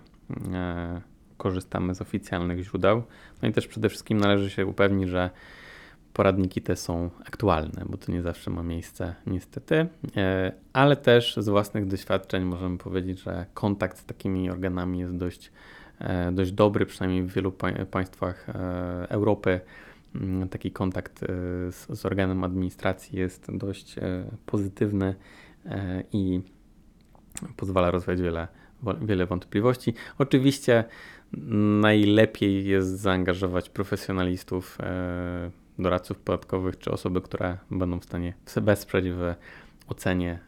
korzystamy z oficjalnych źródeł. No i też przede wszystkim należy się upewnić, że poradniki te są aktualne, bo to nie zawsze ma miejsce, niestety, ale też z własnych doświadczeń możemy powiedzieć, że kontakt z takimi organami jest dość E, dość dobry, przynajmniej w wielu państwach e, Europy. Mm, taki kontakt e, z, z organem administracji jest dość pozytywny i pozwala rozwiać wiele, wiele wątpliwości. Oczywiście najlepiej jest zaangażować profesjonalistów, doradców podatkowych czy osoby, które będą w stanie wesprzeć w ocenie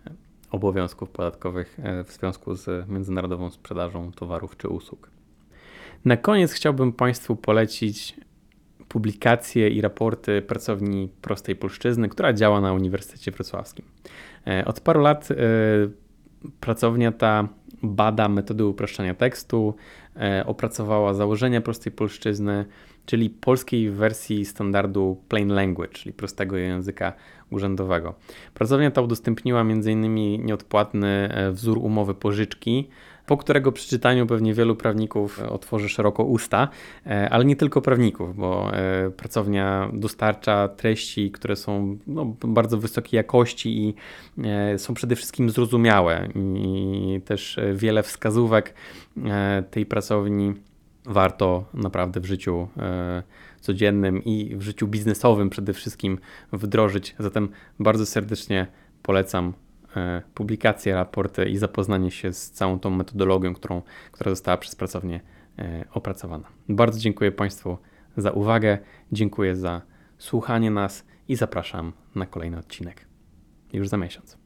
obowiązków podatkowych w związku z międzynarodową sprzedażą towarów czy usług. Na koniec chciałbym Państwu polecić publikacje i raporty pracowni Prostej Polszczyzny, która działa na Uniwersytecie Wrocławskim. E, od paru lat e, pracownia ta bada metody upraszczania tekstu, e, opracowała założenia Prostej Polszczyzny, czyli polskiej wersji standardu Plain Language, czyli prostego języka urzędowego. Pracownia ta udostępniła m.in. nieodpłatny wzór umowy pożyczki, po którego przeczytaniu pewnie wielu prawników otworzy szeroko usta, e, ale nie tylko prawników, bo e, pracownia dostarcza treści, które są no, bardzo wysokiej jakości i e, są przede wszystkim zrozumiałe i też wiele wskazówek tej pracowni warto naprawdę w życiu codziennym i w życiu biznesowym przede wszystkim wdrożyć. Zatem bardzo serdecznie polecam E, publikacje, raporty i zapoznanie się z całą tą metodologią, którą, która została przez pracownię e, opracowana. Bardzo dziękuję Państwu za uwagę, dziękuję za słuchanie nas i zapraszam na kolejny odcinek już za miesiąc.